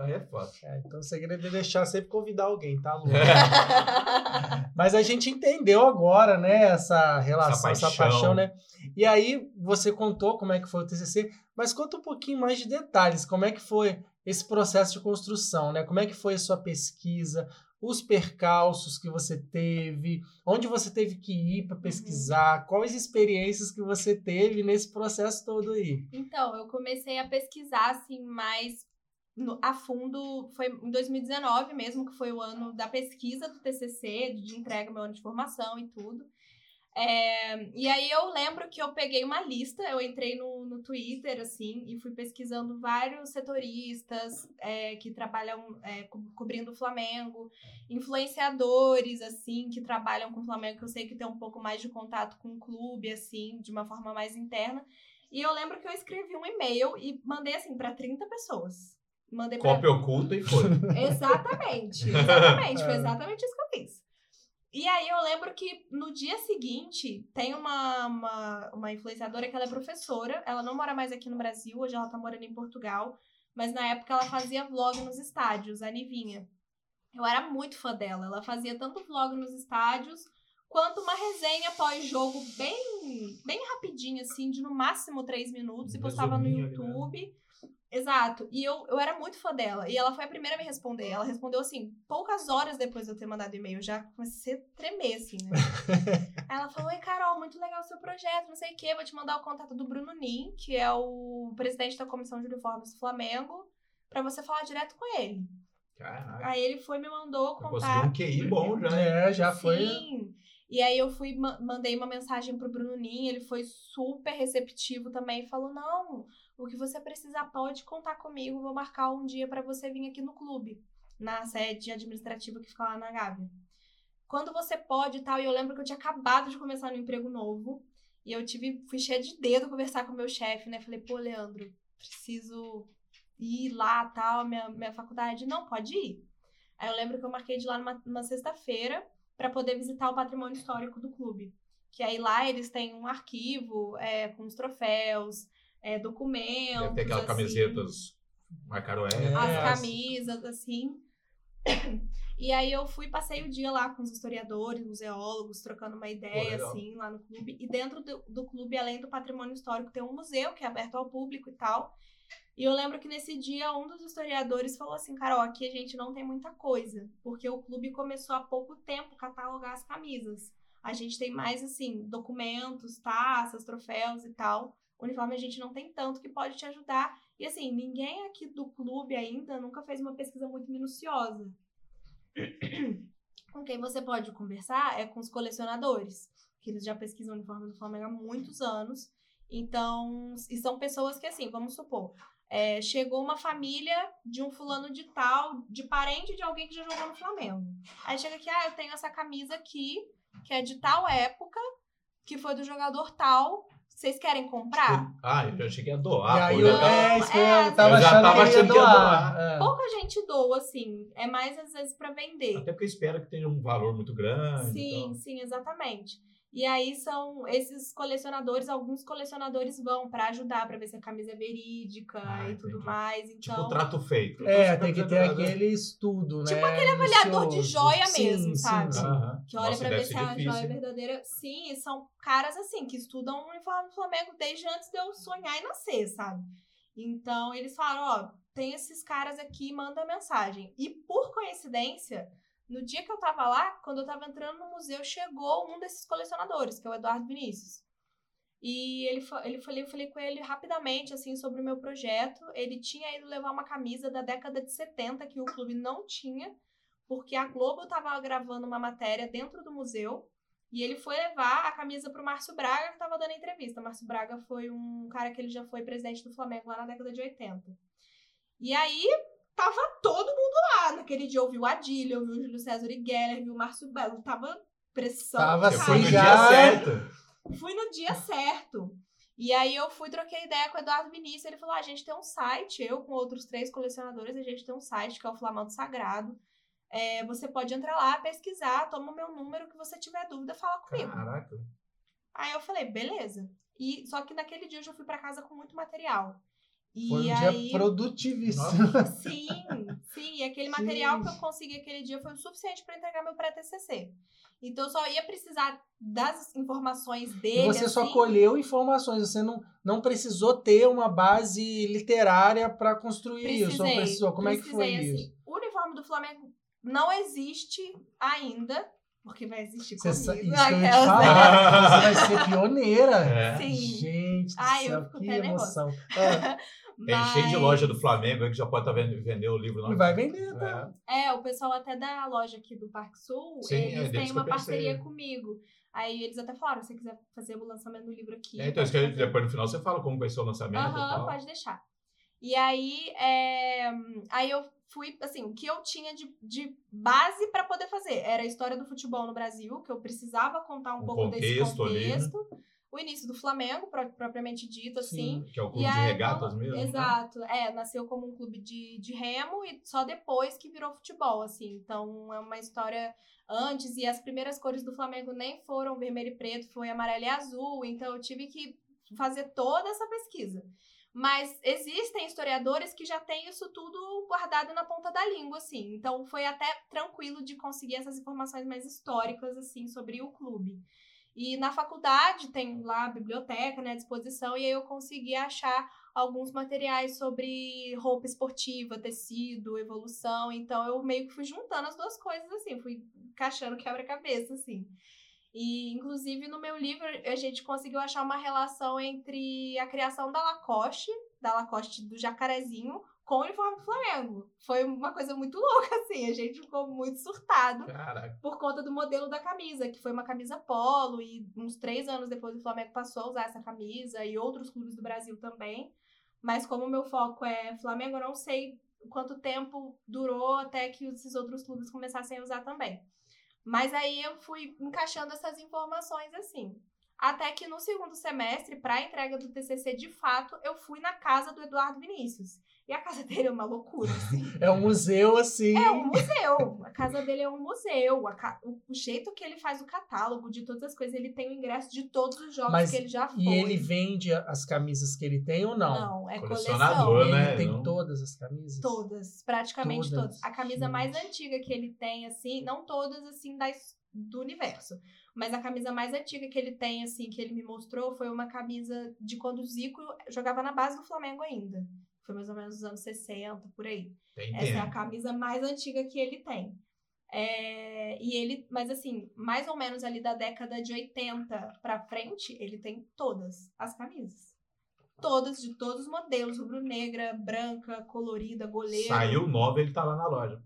Aí é foda. É, então o segredo é deixar sempre convidar alguém, tá, Luana? Mas a gente entendeu agora, né, essa relação, Essa essa paixão. paixão, né? E aí você contou como é que foi o TCC, mas conta um pouquinho mais de detalhes, como é que foi esse processo de construção, né? Como é que foi a sua pesquisa, os percalços que você teve, onde você teve que ir para pesquisar, quais experiências que você teve nesse processo todo aí. Então, eu comecei a pesquisar, assim, mais no- a fundo, foi em 2019 mesmo, que foi o ano da pesquisa do TCC, de entrega, meu ano de formação e tudo. É, e aí eu lembro que eu peguei uma lista, eu entrei no, no Twitter, assim, e fui pesquisando vários setoristas é, que trabalham é, co- cobrindo o Flamengo, influenciadores, assim, que trabalham com o Flamengo, que eu sei que tem um pouco mais de contato com o clube, assim, de uma forma mais interna. E eu lembro que eu escrevi um e-mail e mandei, assim, para 30 pessoas. Mandei pra Cópia oculta e foi. Exatamente, exatamente. Foi exatamente isso que eu fiz. E aí eu lembro que no dia seguinte tem uma, uma, uma influenciadora que ela é professora. Ela não mora mais aqui no Brasil, hoje ela tá morando em Portugal. Mas na época ela fazia vlog nos estádios, a Nivinha. Eu era muito fã dela. Ela fazia tanto vlog nos estádios quanto uma resenha pós-jogo bem, bem rapidinha, assim, de no máximo três minutos, e postava no né? YouTube. Exato. E eu, eu era muito fã dela. E ela foi a primeira a me responder. Ela respondeu assim, poucas horas depois de eu ter mandado e-mail. Eu já comecei a tremer, assim, né? Aí ela falou: Oi, Carol, muito legal o seu projeto, não sei o quê. Vou te mandar o contato do Bruno Nin, que é o presidente da comissão de uniformes do Flamengo. pra você falar direto com ele. Caraca. Aí ele foi e me mandou Conseguiu contar. um QI bom já. né? É, já foi. Sim. E aí eu fui, ma- mandei uma mensagem pro Bruno Ninho, ele foi super receptivo também, falou, não, o que você precisar pode contar comigo, vou marcar um dia pra você vir aqui no clube, na sede administrativa que fica lá na Gávea. Quando você pode e tal, e eu lembro que eu tinha acabado de começar no emprego novo, e eu tive, fui cheia de dedo conversar com o meu chefe, né, falei, pô, Leandro, preciso ir lá, tal, minha, minha faculdade, não, pode ir. Aí eu lembro que eu marquei de lá numa, numa sexta-feira, para poder visitar o patrimônio histórico do clube. Que aí lá eles têm um arquivo é, com os troféus, é, documentos. Deve ter aquelas assim, camisetas marcaram É. As as- camisas, assim. E aí eu fui, passei o dia lá com os historiadores, museólogos, trocando uma ideia, legal. assim, lá no clube. E dentro do, do clube, além do patrimônio histórico, tem um museu que é aberto ao público e tal. E eu lembro que nesse dia, um dos historiadores falou assim, Carol, aqui a gente não tem muita coisa, porque o clube começou há pouco tempo a catalogar as camisas. A gente tem mais, assim, documentos, taças, troféus e tal. Uniforme a gente não tem tanto que pode te ajudar. E assim, ninguém aqui do clube ainda nunca fez uma pesquisa muito minuciosa. Com quem você pode conversar é com os colecionadores, que eles já pesquisam o uniforme do Flamengo há muitos anos. Então, e são pessoas que, assim, vamos supor, é, chegou uma família de um fulano de tal, de parente de alguém que já jogou no Flamengo. Aí chega aqui, ah, eu tenho essa camisa aqui, que é de tal época, que foi do jogador tal. Vocês querem comprar? Ah, eu já cheguei a e doar. aí eu, é, isso que eu, É, eu tava eu já achando tava achando que ia doar. doar. É. Pouca gente doa, assim. É mais, às vezes, pra vender. Até porque espera que tenha um valor muito grande. Sim, então. sim, exatamente. E aí são esses colecionadores, alguns colecionadores vão pra ajudar pra ver se a camisa é verídica Ah, e tudo entendi. mais. Tipo Então, trato feito. É, Então, tem que ter aquele estudo, né? Tipo aquele avaliador de joia Sim, mesmo, sim, sabe? sim. Aham. que olha deve ver se a difícil, joia é verdadeira. Sim, e são caras assim que estudam o uniforme do Flamengo desde antes de eu sonhar e nascer, sabe? Então eles falaram, ó, tem esses caras aqui, manda mensagem. E por coincidência, no dia que eu tava lá, quando eu tava entrando no museu, chegou um desses colecionadores, que é o Eduardo Vinícius. E ele, ele falei, eu falei com ele rapidamente, assim, sobre o meu projeto. Ele tinha ido levar uma camisa da década de 70 que o clube não tinha, porque a Globo estava gravando uma matéria dentro do museu. E ele foi levar a camisa pro Márcio Braga, que estava dando entrevista. Márcio Braga foi um cara que ele já foi presidente do Flamengo lá na década de 80. E aí, tava todo mundo lá. Naquele dia eu vi o Adílio, eu vi o Júlio César Igueler, vi o Márcio Belo. Tava pressão. Tava assim, dia já- certo. Fui no dia certo. E aí eu fui, troquei ideia com o Eduardo Vinícius. Ele falou: ah, a gente tem um site, eu com outros três colecionadores, a gente tem um site que é o Flamando Sagrado. É, você pode entrar lá, pesquisar, toma o meu número, que você tiver dúvida, fala comigo. Caraca. Aí eu falei, beleza. E só que naquele dia eu já fui pra casa com muito material. E Foi um aí, dia produtivíssimo. sim, sim, e aquele material que eu consegui aquele dia foi o suficiente pra entregar meu pré-TCC. Então eu só ia precisar das informações E dele. você só assim. colheu informações, você não, não precisou ter uma base literária para construir isso. Não Precisei, precisou. Como é que foi precisei, isso? assim. O uniforme do Flamengo não existe ainda, porque vai existir Você comigo. isso ia te Aquelas, falar. Você vai ser pioneira. É. Sim. Gente, Ai, eu céu, fico que emoção. Tem cheio de loja do Flamengo aí que já pode estar vendo vender o livro lá. e vai vender, tá? É. É, o pessoal até da loja aqui do Parque Sul, Sim, é eles deles têm uma parceria comigo. Aí eles até falaram, se você quiser fazer o lançamento do livro aqui. É, então, isso que depois no final você fala como vai ser o lançamento Aham, pode deixar. E aí, é, aí eu fui, assim, o que eu tinha de, de base pra poder fazer era a história do futebol no Brasil, que eu precisava contar um, Um pouco desse contexto ali, né? O início do Flamengo, pro- propriamente dito, assim. Que é o clube de regatas então, mesmo. né? Exato. É, nasceu como um clube de, de remo e só depois que virou futebol, assim. Então é uma história antes e as primeiras cores do Flamengo nem foram vermelho e preto, foi amarelo e azul. Então eu tive que fazer toda essa pesquisa. Mas existem historiadores que já têm isso tudo guardado na ponta da língua, assim. Então foi até tranquilo de conseguir essas informações mais históricas, assim, sobre o clube. E na faculdade tem lá a biblioteca né, à disposição, e aí eu consegui achar alguns materiais sobre roupa esportiva, tecido, evolução. Então eu meio que fui juntando as duas coisas, assim, fui encaixando quebra-cabeça, assim. E, inclusive, no meu livro, a gente conseguiu achar uma relação entre a criação da Lacoste, da Lacoste do jacarezinho, com o uniforme do Flamengo. Foi uma coisa muito louca, assim. A gente ficou muito surtado Caraca. por conta do modelo da camisa, que foi uma camisa polo, e uns três anos depois o Flamengo passou a usar essa camisa, e outros clubes do Brasil também. Mas como o meu foco é Flamengo, eu não sei quanto tempo durou até que esses outros clubes começassem a usar também. Mas aí eu fui encaixando essas informações assim. Até que no segundo semestre, para a entrega do TCC de fato, eu fui na casa do Eduardo Vinícius. E a casa dele é uma loucura, assim. É um museu, assim. É um museu. A casa dele é um museu. A ca- O jeito que ele faz o catálogo de todas as coisas, ele tem o ingresso de todos os jogos Mas- que ele já foi. E ele vende as camisas que ele tem ou não? Não, é Colecionador, coleção. né? Ele tem Não- todas as camisas? Todas, praticamente Todas. todas. A camisa Gente. mais antiga que ele tem, assim, não todas, assim, das, do universo. Mas a camisa mais antiga que ele tem, assim, que ele me mostrou, foi uma camisa de quando o Zico jogava na base do Flamengo ainda. Foi mais ou menos nos anos 60, por aí. Tem Essa é a camisa mais antiga que ele tem. É, e ele, mas assim, mais ou menos ali da década de 80 pra frente, ele tem todas as camisas. Todas, de todos os modelos, rubro-negra, branca, colorida, goleiro. Saiu nova, ele tá lá na loja.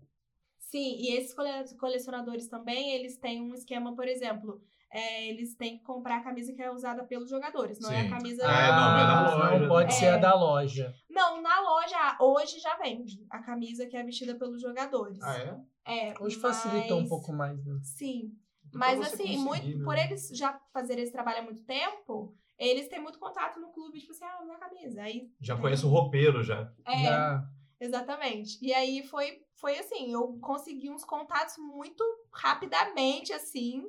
Sim, e esses cole- colecionadores também, eles têm um esquema, por exemplo, é, eles têm que comprar a camisa que é usada pelos jogadores, não é Sim. a camisa... É, não, não é da loja, Não pode né? ser a da loja. Não, na loja, hoje já vende a camisa que é vestida pelos jogadores. Ah, é? É, Hoje facilitou um mas- pouco mais, né? Sim. Então, Mas assim, muito, né? por eles já fazerem esse trabalho há muito tempo, eles têm muito contato no clube, tipo assim, ah, minha camisa. Aí, Já tem- conhece o roupeiro, já. É, Já. Exatamente. E aí foi, foi assim, eu consegui uns contatos muito rapidamente, assim,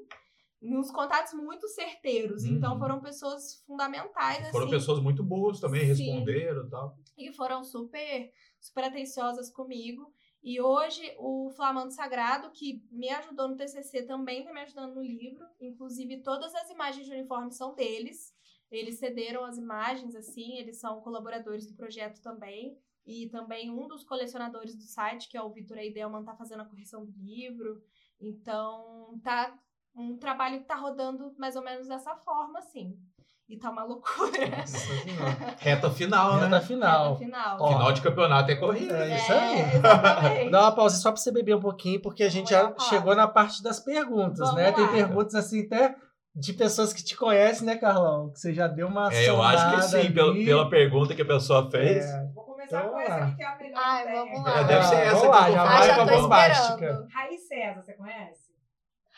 uns contatos muito certeiros. Então Uhum. foram pessoas fundamentais, Foram assim. pessoas muito boas também, Sim. responderam e tal. e foram super, super atenciosas comigo. E hoje o Flamando Sagrado, que me ajudou no TCC, também está me ajudando no livro. Inclusive, todas as imagens de uniforme são deles. Eles cederam as imagens, assim, eles são colaboradores do projeto também. E também um dos colecionadores do site, que é o Vitor Eidelman, tá fazendo a correção do livro. Então, tá um trabalho que tá rodando mais ou menos dessa forma, assim. E tá uma loucura. Nossa. Reta final, Reta né? final. No final. Ó, Final de campeonato é corrida. É né? isso aí. É. Dá uma pausa só pra você beber um pouquinho, porque a gente já chegou na parte das perguntas, Vamos né? Tem lá. perguntas assim até de pessoas que te conhecem, né, Carlão? Que você já deu uma É, eu acho que sim, pela, pela pergunta que a pessoa fez. É. Começar Então, com vamos essa lá. aqui, que é a melhor Ai, vamos lá. É, deve ser Ah, essa vamos lá, já vai já com a tô bombástica. esperando. Raiz César, você conhece?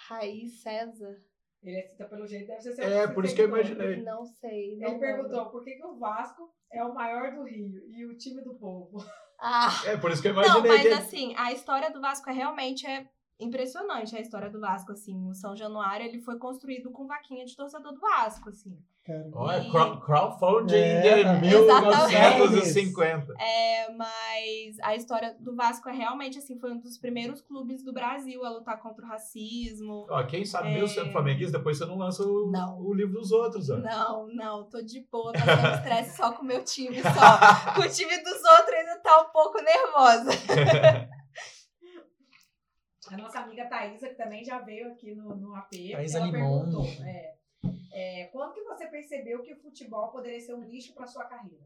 Raiz César? Ele é cita pelo jeito, deve ser seu É, por isso que eu imaginei. Não sei. Não Ele perguntou por que, que o Vasco é o maior do Rio e o time do povo. Ah. É, por isso que eu Não, imaginei. mas que... assim, a história do Vasco é realmente é impressionante a história do Vasco, assim. O São Januário, ele foi construído com vaquinha de torcedor do Vasco, assim. Cara, Olha, E- crow- crowdfunding É, de tá vendo? 1950. É, mas a história do Vasco é realmente, assim, foi um dos primeiros clubes do Brasil a lutar contra o racismo. Ó, quem sabe É. mesmo sendo flamenguista, depois você não lança o, Não. o livro dos outros. Ó. Não, não, tô de boa, passando estresse só com o meu time, só. Com o time dos outros ainda tá um pouco nervosa. A nossa amiga Thaisa, que também já veio aqui no, no AP, Thaisa ela Limon. perguntou, é, é, quando que você percebeu que o futebol poderia ser um lixo para sua carreira?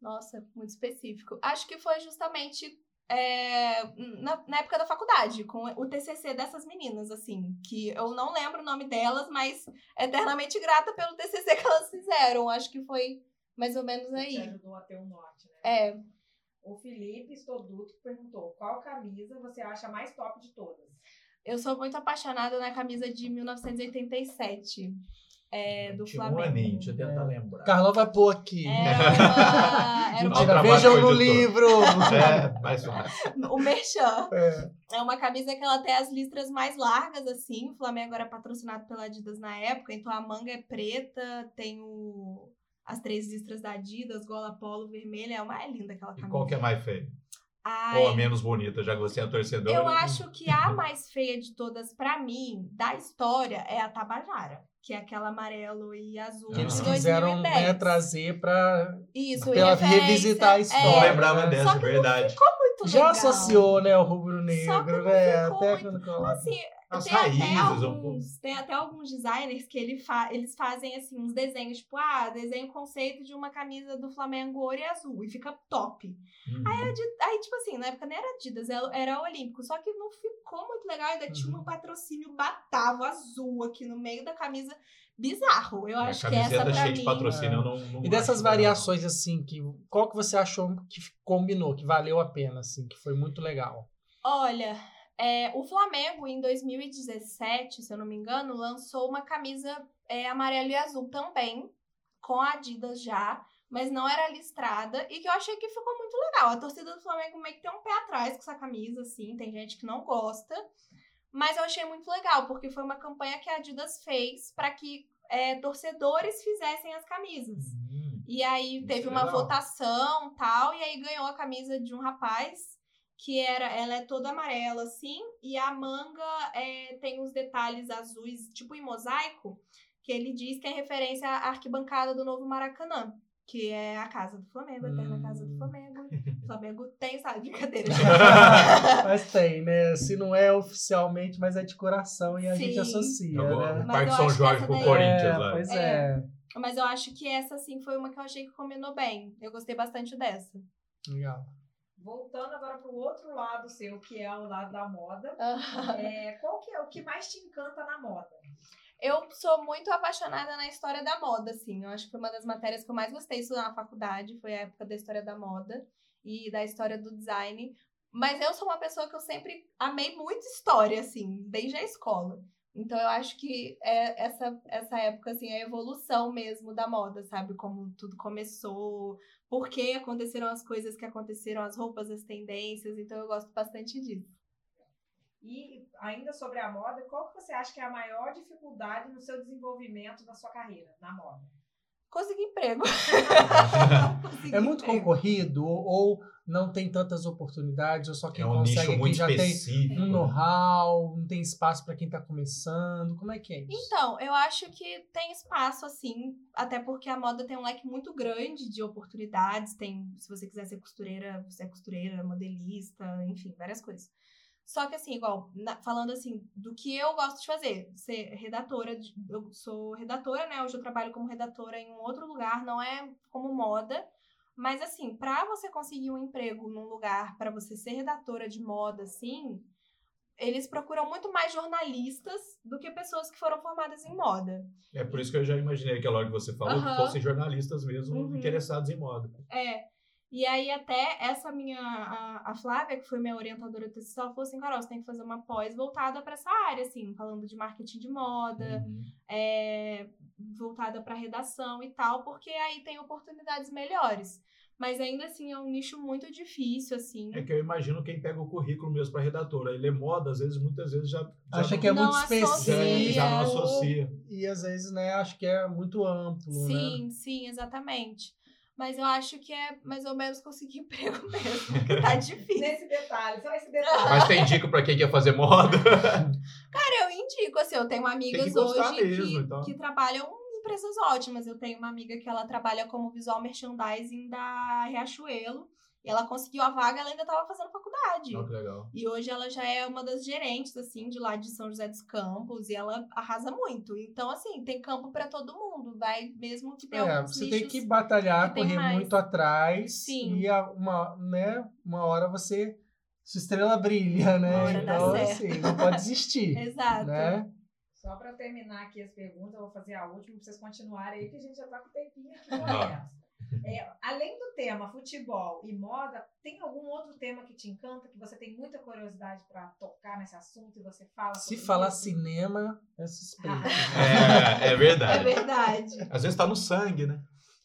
Nossa, muito específico. Acho que foi justamente é, na, na época da faculdade, com o TCC dessas meninas, assim, que eu não lembro o nome delas, mas eternamente grata pelo TCC que elas fizeram. Acho que foi mais ou menos Te aí. ajudou a ter um norte, né? É, O Felipe Stoduto perguntou, qual camisa você acha mais top de todas? eu sou muito apaixonada na camisa de 1987, é, do Tinha um Flamengo. aninho, deixa eu tentar É. lembrar. Carlão vai pôr aqui. Era uma, era uma Mentira, trabalho vejam no livro. É, mais fácil. o Merchan. É. É uma camisa que ela tem as listras mais largas, assim. O Flamengo era patrocinado pela Adidas na época, então a manga é preta, tem o... as três listras da Adidas, gola polo vermelha. É uma é linda aquela E camisa. qual que é mais feio? Ai, Ou a menos bonita, já que você é torcedora? eu acho que a mais feia de todas, pra mim, da história, é a Tabajara. Que é aquela amarelo e azul Que eles de quiseram 2010. né, trazer em referência- revisitar a história. Não É, lembrava né? dessa, verdade. ficou muito Já legal. associou, né, o rubro-negro, não né? Até muito- quando coloca. Assim, As tem até raízes, um alguns, tem até alguns designers que ele fa eles fazem assim uns desenhos, tipo, ah, desenho conceito de uma camisa do Flamengo ouro e azul e fica top. Uhum. Aí, de- aí, tipo assim, na época nem era Adidas, era, era Olímpico, só que não ficou muito legal, ainda tinha Uhum. um patrocínio Batavo azul aqui no meio da camisa, bizarro. Eu A acho que essa camiseta pra cheia de mim patrocínio, É. eu não, não E dessas acho variações, assim, que, qual que você achou que combinou, que valeu a pena, assim, que foi muito legal? Olha, é, o Flamengo, em 2017, se eu não me engano, lançou uma camisa é, amarelo e azul também, com a Adidas já, mas não era listrada, e que eu achei que ficou muito legal. A torcida do Flamengo meio que tem um pé atrás com essa camisa, assim, tem gente que não gosta, mas eu achei muito legal, porque foi uma campanha que a Adidas fez para que é, torcedores fizessem as camisas. Hum, E aí Isso teve é uma legal. votação tal, e aí ganhou a camisa de um rapaz que era, ela é toda amarela assim, e a manga é, tem os detalhes azuis, tipo em mosaico, que ele diz que é referência à arquibancada do novo Maracanã, que é a casa do Flamengo, a eterna casa do Hum. Flamengo. O Flamengo tem, sabe? Brincadeira. mas tem, né? Se não é oficialmente, mas é de coração e a Sim. gente associa, Eu vou- né? Parque São Jorge pro daí- Corinthians é, lá. Pois É. é. Mas eu acho que essa, assim, foi uma que eu achei que combinou bem. Eu gostei bastante dessa. Legal. Voltando agora para o outro lado seu, que é o lado da moda. É, qual que é o que mais te encanta na moda? Eu sou muito apaixonada na história da moda, assim. Eu acho que foi uma das matérias que eu mais gostei de estudar na faculdade, foi a época da história da moda e da história do design. Mas eu sou uma pessoa que eu sempre amei muito história, assim, desde a escola. Então eu acho que é essa, essa época, assim, é a evolução mesmo da moda, sabe? Como tudo começou, por que aconteceram as coisas que aconteceram, as roupas, as tendências. Então eu gosto bastante disso. E ainda sobre a moda, qual que você acha que é a maior dificuldade no seu desenvolvimento da sua carreira na moda? Consegui emprego. Consegui É muito emprego. concorrido ou, não tem tantas oportunidades, ou só quem É um consegue nicho quem muito já tem específico. um né? know-how, não tem espaço para quem tá começando. Como é que é isso? Então, eu acho que tem espaço, assim, até porque a moda tem um leque muito grande de oportunidades. Tem, se você quiser ser costureira, você é costureira, modelista, enfim, várias coisas. Só que, assim, igual, na- falando assim, do que eu gosto de fazer, ser redatora, de- eu sou redatora, né? Hoje eu trabalho como redatora em um outro lugar, não é como moda. Mas, assim, pra você conseguir um emprego num lugar, pra você ser redatora de moda, assim, eles procuram muito mais jornalistas do que pessoas que foram formadas em moda. É por isso que eu já imaginei aquela hora que você falou Aham. que fossem jornalistas mesmo Uhum. interessados em moda. É. E aí, até essa minha. A, a Flávia, que foi minha orientadora ela falou assim: Carol, você tem que fazer uma pós voltada para essa área, assim, falando de marketing de moda, Uhum. é, voltada para redação e tal, porque aí tem oportunidades melhores. Mas ainda assim é um nicho muito difícil, assim. É que eu imagino quem pega o currículo mesmo para redatora. Ele lê moda, às vezes, muitas vezes já. já Acha não- que é muito específico. já não associa. E às vezes, né, acho que é muito amplo, né? Sim, sim, exatamente. Mas eu acho que é mais ou menos conseguir emprego mesmo, porque tá difícil. Nesse detalhe, só esse detalhe. Mas tem dica para quem quer fazer moda. Cara, eu indico, assim, eu tenho amigas gostar hoje mesmo, que, então. que trabalham em empresas ótimas. Eu tenho uma amiga que ela trabalha como visual merchandising da Riachuelo. E ela conseguiu a vaga, ela ainda estava fazendo faculdade. Não, que legal. E hoje ela já é uma das gerentes, assim, de lá de São José dos Campos. E ela arrasa muito. Então, assim, tem campo para todo mundo. Vai mesmo que tenha É, alguns você tem que batalhar, que correr mais. muito atrás Sim. e uma, né, uma hora você sua estrela brilha, né? Uma hora dá então, certo. assim, não pode desistir, Exato. né? Só para terminar aqui as perguntas, eu vou fazer a última para vocês continuarem aí, que a gente já tá com o tempinho aqui. É, além do tema futebol e moda, tem algum outro tema que te encanta, que você tem muita curiosidade para tocar nesse assunto e você fala Se falar isso? cinema, é suspeito. É, é É verdade. verdade. Às vezes tá no sangue, né?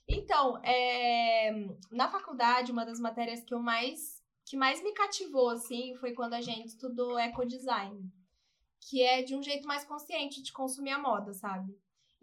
Então, é, na faculdade, uma das matérias que eu mais que mais me cativou assim foi quando a gente estudou ecodesign, que é de um jeito mais consciente de consumir a moda, sabe?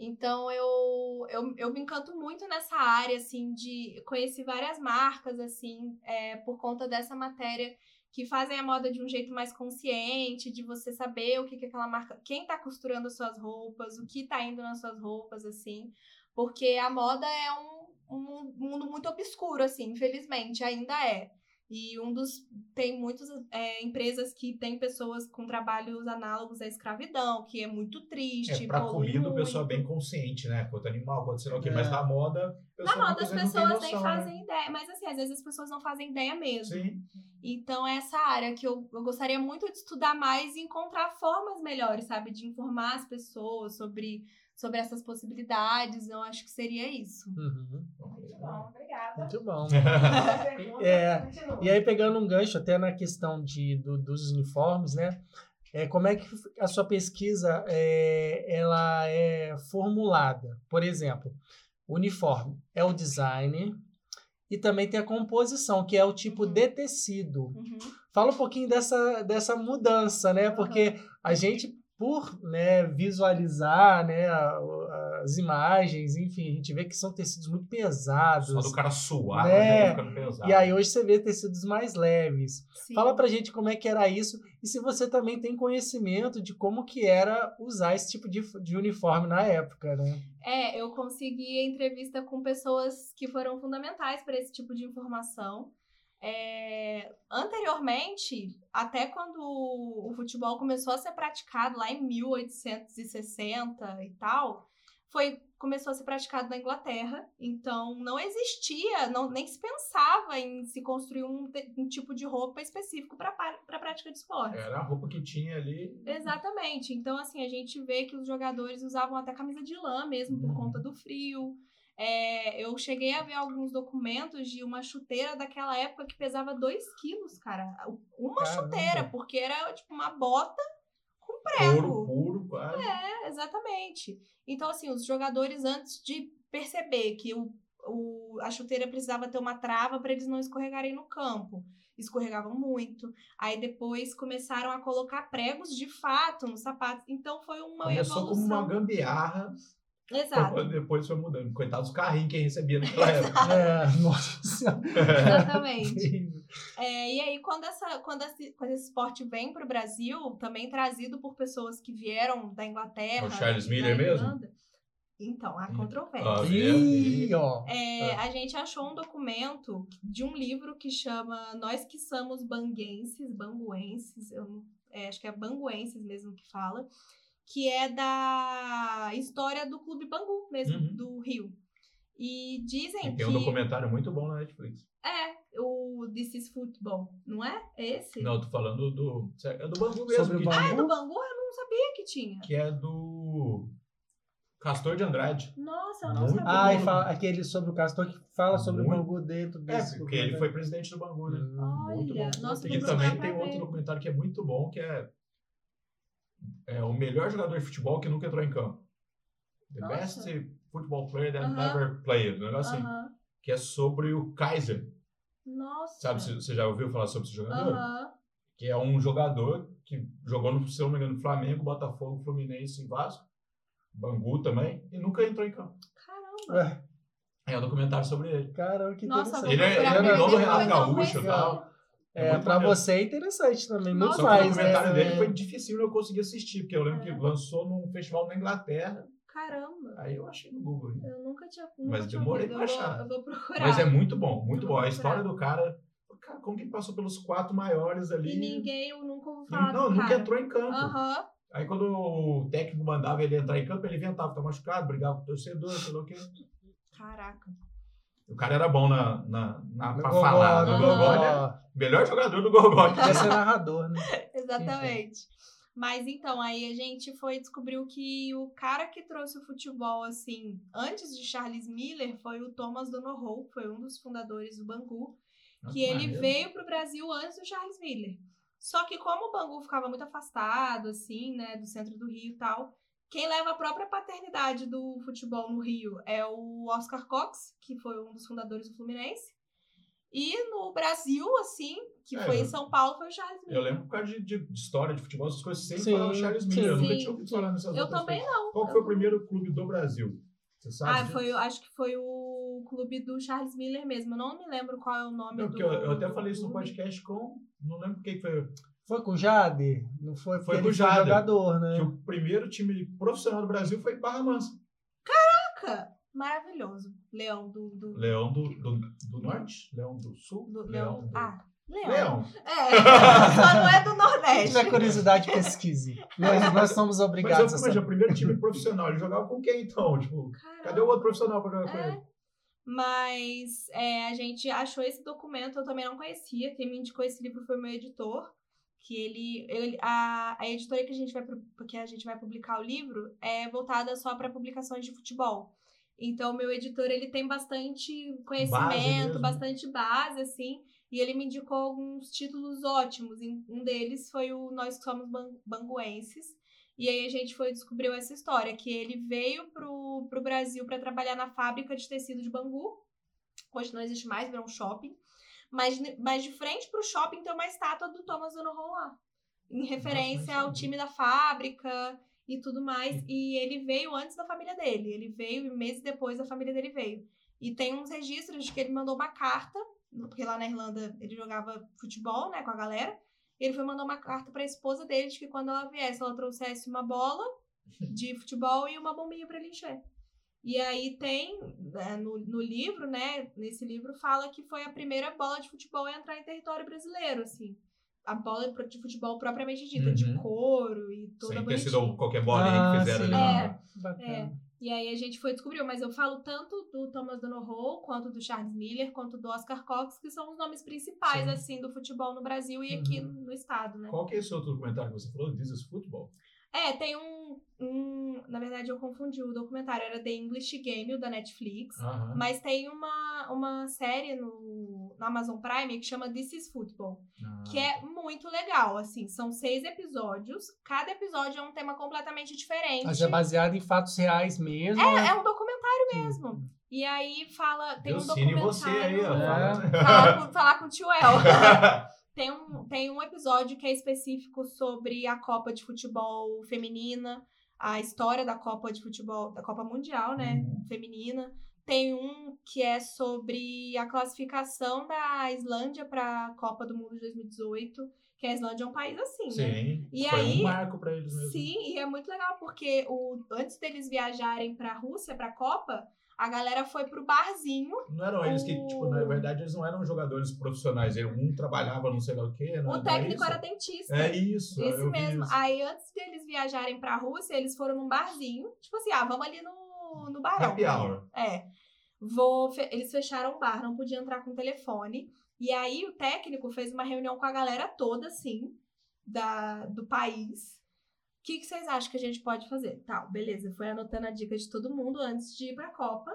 Então eu, eu, eu me encanto muito nessa área assim de conheci várias marcas assim é, por conta dessa matéria que fazem a moda de um jeito mais consciente, de você saber o que, que aquela marca, quem tá costurando as suas roupas, o que tá indo nas suas roupas, assim. Porque a moda é um, um mundo muito obscuro, assim, infelizmente, ainda é. E um dos. Tem muitas é, empresas que têm pessoas com trabalhos análogos à escravidão, que é muito triste. É, pra comida o pessoal é bem consciente, né? Quanto animal, quanto sei lá o quê. É. Mas na moda, Na moda, as pessoas tem nem noção, né? fazem ideia. Mas assim, às vezes as pessoas não fazem ideia mesmo. Sim. Então, é essa área que eu, eu gostaria muito de estudar mais e encontrar formas melhores, sabe? De informar as pessoas sobre, sobre essas possibilidades. Eu acho que seria isso. Uhum. Muito bom, obrigada. Muito bom. É. E aí, pegando um gancho até na questão de, do- dos uniformes, né? É, como é que a sua pesquisa é, ela é formulada? Por exemplo, o uniforme é o design e também tem a composição, que é o tipo de tecido. Uhum. Fala um pouquinho dessa, dessa mudança, né? Porque a gente, por né, visualizar né, as imagens, enfim, a gente vê que são tecidos muito pesados. Só do cara suar, Né? né? ficando pesado. E aí hoje você vê tecidos mais leves. Sim. Fala pra gente como é que era isso e se você também tem conhecimento de como que era usar esse tipo de, de uniforme na época, né? É, eu consegui entrevista com pessoas que foram fundamentais para esse tipo de informação. É, anteriormente, até quando o futebol começou a ser praticado lá em 1860 e tal, foi começou a ser praticado na Inglaterra. Então, não existia, não, nem se pensava em se construir um, um tipo de roupa específico para a prática de esporte. Era a roupa que tinha ali. Exatamente. Então, assim, a gente vê que os jogadores usavam até camisa de lã mesmo por Uhum. conta do frio. É, eu cheguei a ver alguns documentos de uma chuteira daquela época que pesava 2 quilos, cara. Uma Caramba. chuteira, porque era tipo uma bota com prego. Ouro puro, quase. É, exatamente. Então, assim, os jogadores, antes de perceber que o, o- a chuteira precisava ter uma trava para eles não escorregarem no campo, escorregavam muito. Aí depois começaram a colocar pregos de fato nos sapatos. Então foi uma Começou evolução. como uma gambiarra, Exato. depois foi mudando. Coitado dos carrinhos que recebia naquela época. É, nossa senhora. Exatamente. É, e aí, quando, essa, quando, esse, quando esse esporte vem para o Brasil, também trazido por pessoas que vieram da Inglaterra. O Charles Miller da mesmo? Irlanda, Então, há Hum. controvérsia. Ah, Ih, ó. É, a gente achou um documento de um livro que chama Nós que somos banguenses, banguenses, eu é, acho que é banguenses mesmo que fala, que é da história do Clube Bangu mesmo, Uhum. do Rio. E dizem E tem que um documentário muito bom na Netflix. é o This is Football, não é? É esse? Não, eu tô falando do. É do Bangu mesmo. Sobre o que, Bangu? Ah, é do Bangu? Eu não sabia que tinha. que é do. Castor de Andrade. Nossa, eu não Muito sabia. Ah, e fala, aquele sobre o Castor que fala sobre Muito. o Bangu dentro É, desse porque ele foi presidente do Bangu, né? Hum. Muito Olha, bom. nossa, e também tem outro documentário que é muito bom, que é, é o melhor jogador de futebol que nunca entrou em campo. The Nossa. best football player that Aham. never played. Um negócio assim. Aham. Que é sobre o Kaiser. Nossa. Sabe, você você já ouviu falar sobre esse jogador? Aham. Que é um jogador que jogou, no, se eu não me engano, no Flamengo, Botafogo, Fluminense e Vasco. Bangu também. E nunca entrou em campo. Caramba. É, É um documentário sobre ele. caramba, que Nossa, interessante. Ele é- ele é ver do Renato Gaúcho e tal. É, muito pra você é interessante também, muito Nossa, Só que o mais, documentário né? dele foi difícil eu conseguir assistir, porque eu lembro É. que lançou num festival na Inglaterra. Caramba. Aí eu achei no Google. né? Eu nunca tinha. Mas nunca tinha demorei pra eu vou, achar. eu vou procurar. Mas é muito bom, muito bom. A história do cara, cara, como que ele passou pelos quatro maiores ali? E ninguém, eu nunca ouvi Não, falar não, nunca cara. entrou em campo. Aham. Aí quando o técnico mandava ele entrar em campo, ele inventava, tá machucado, brigava com o torcedor, sei lá o quê. Caraca. O cara era bom na, na, na, pra Gogó, falar. no No Gogó, Gogó, é Gogó. melhor jogador do Gogó. Podia ser narrador, né? Exatamente. Mas então, aí a gente foi descobriu que o cara que trouxe o futebol, assim, antes de Charles Miller, foi o Thomas Donoghue, que foi um dos fundadores do Bangu, que ele Maneiro. veio pro Brasil antes do Charles Miller. Só que como o Bangu ficava muito afastado, assim, né, do centro do Rio e tal, quem leva a própria paternidade do futebol no Rio é o Oscar Cox, que foi um dos fundadores do Fluminense. E no Brasil, assim, que É, foi em São Paulo, foi o Charles Miller. Eu lembro por causa de, de- de história de futebol, essas coisas sempre Sim, falavam Charles sim. Miller. Eu nunca Sim, tinha ouvido sim. falar nessas Eu também coisas. não. Qual foi o primeiro clube do Brasil? Você sabe? Ah, disso? foi, acho que foi o clube do Charles Miller mesmo. Eu não me lembro qual é o nome Não, do. eu, eu até do falei isso no podcast com. Não lembro quem que foi. Foi com o Jade? Não foi? Foi com o Jade. jogador, né? Que o primeiro time profissional do Brasil foi Barra Mansa. Caraca! Maravilhoso. Leão do. do, Leão do, do, do Norte? Leão do Sul? do- Leão Leão. do... Ah, Só não é do Nordeste. tiver curiosidade, pesquise. Nós, nós somos Mas eu obrigados a imagino, saber. o primeiro time profissional, ele jogava com quem então? Tipo, cadê o outro profissional pra jogar com É. ele? Mas é, a gente achou esse documento, eu também não conhecia. Quem me indicou esse livro foi meu editor. Que ele. ele- a, a editora que a, gente vai, que a gente vai publicar o livro é voltada só para publicações de futebol. Então, o meu editor ele tem bastante conhecimento, mesmo. bastante base, assim. E ele me indicou alguns títulos ótimos. Um deles foi o Nós que Somos Ban- Banguenses. E aí a gente foi descobriu essa história, que ele veio pro, pro Brasil para trabalhar na fábrica de tecido de Bangu. Hoje não existe mais, virou um shopping. Mas, mas de frente pro shopping tem uma estátua do Thomas Donovan lá. Em referência não ao time da fábrica e tudo mais. E ele veio antes da família dele. Ele veio e meses depois a família dele veio. E tem uns registros de que ele mandou uma carta, porque lá na Irlanda ele jogava futebol, né, com a galera. Ele foi mandar uma carta para a esposa dele de que quando ela viesse, ela trouxesse uma bola de futebol e uma bombinha para ele encher. E aí tem, né, no, no livro, né, nesse livro fala que foi a primeira bola de futebol a entrar em território brasileiro, assim. A bola de futebol propriamente dita, de Uhum. couro e toda Sem ter sido qualquer bolinha Ah, que fizeram sim. ali É. na. E aí a gente foi descobrir, mas eu falo tanto do Thomas Donoghue, quanto do Charles Miller, quanto do Oscar Cox, que são os nomes principais, Sim. assim, do futebol no Brasil e aqui Uhum. no estado, né? Qual que é esse outro documentário que você falou? This is Football? É, tem um, um- Na verdade, eu confundi o documentário, era The English Game, o da Netflix. Aham. Mas tem uma, uma série no, no Amazon Prime que chama This is Football, Ah. que é muito legal, assim. São seis episódios, cada episódio é um tema completamente diferente. Mas é baseado em fatos reais mesmo. É, né? é um documentário mesmo. E aí fala. Tem um Deus, Cine, documentário. você aí, ó. É. Falar com, falar com o tio El. tem, um, tem um episódio que é específico sobre a Copa de Futebol Feminina, a história da Copa de Futebol, da Copa Mundial, né? Uhum. Feminina. Tem um que é sobre a classificação da Islândia para a Copa do Mundo de 2018. Que a Islândia é um país assim, né? Sim. E Foi aí- um marco pra eles mesmo. Sim, e é muito legal porque o, antes deles viajarem pra Rússia, pra Copa, a galera foi pro barzinho. Não eram eles que, tipo, na verdade, eles não eram jogadores profissionais. Um trabalhava não sei lá o quê. Não o não técnico é era isso? dentista. É isso. Vi mesmo. isso. Aí, antes deles viajarem pra Rússia, eles foram num barzinho. Tipo assim, ah, vamos ali no, no barão. Happy hour. É. Vou fe- Eles fecharam o bar, não podia entrar com telefone. E aí, o técnico fez uma reunião com a galera toda, assim, da, do país. O que, que vocês acham que a gente pode fazer? Tal, beleza. Foi anotando a dica de todo mundo antes de ir pra Copa.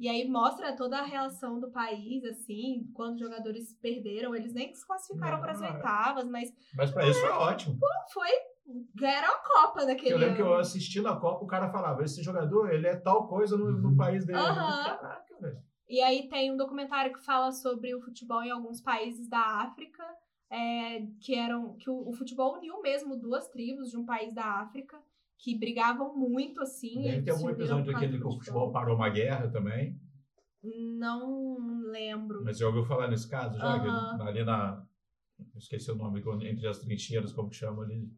E aí mostra toda a relação do país, assim, quando os jogadores perderam, eles nem se classificaram para as oitavas, mas Mas pra isso foi ótimo. foi. Ganharam a Copa naquele Eu lembro que ano. eu assisti na Copa, o cara falava, esse jogador, ele é tal coisa no, no Uhum. país dele. Aham. Caraca, velho. E aí tem um documentário que fala sobre o futebol em alguns países da África, é, que eram que o, o futebol uniu mesmo duas tribos de um país da África que brigavam muito assim. Deve ter algum episódio do que o futebol parou uma guerra também. Não lembro. Mas já ouviu falar nesse caso já? Aham. Ali na... Esqueci o nome, entre as trincheiras, como que chama ali.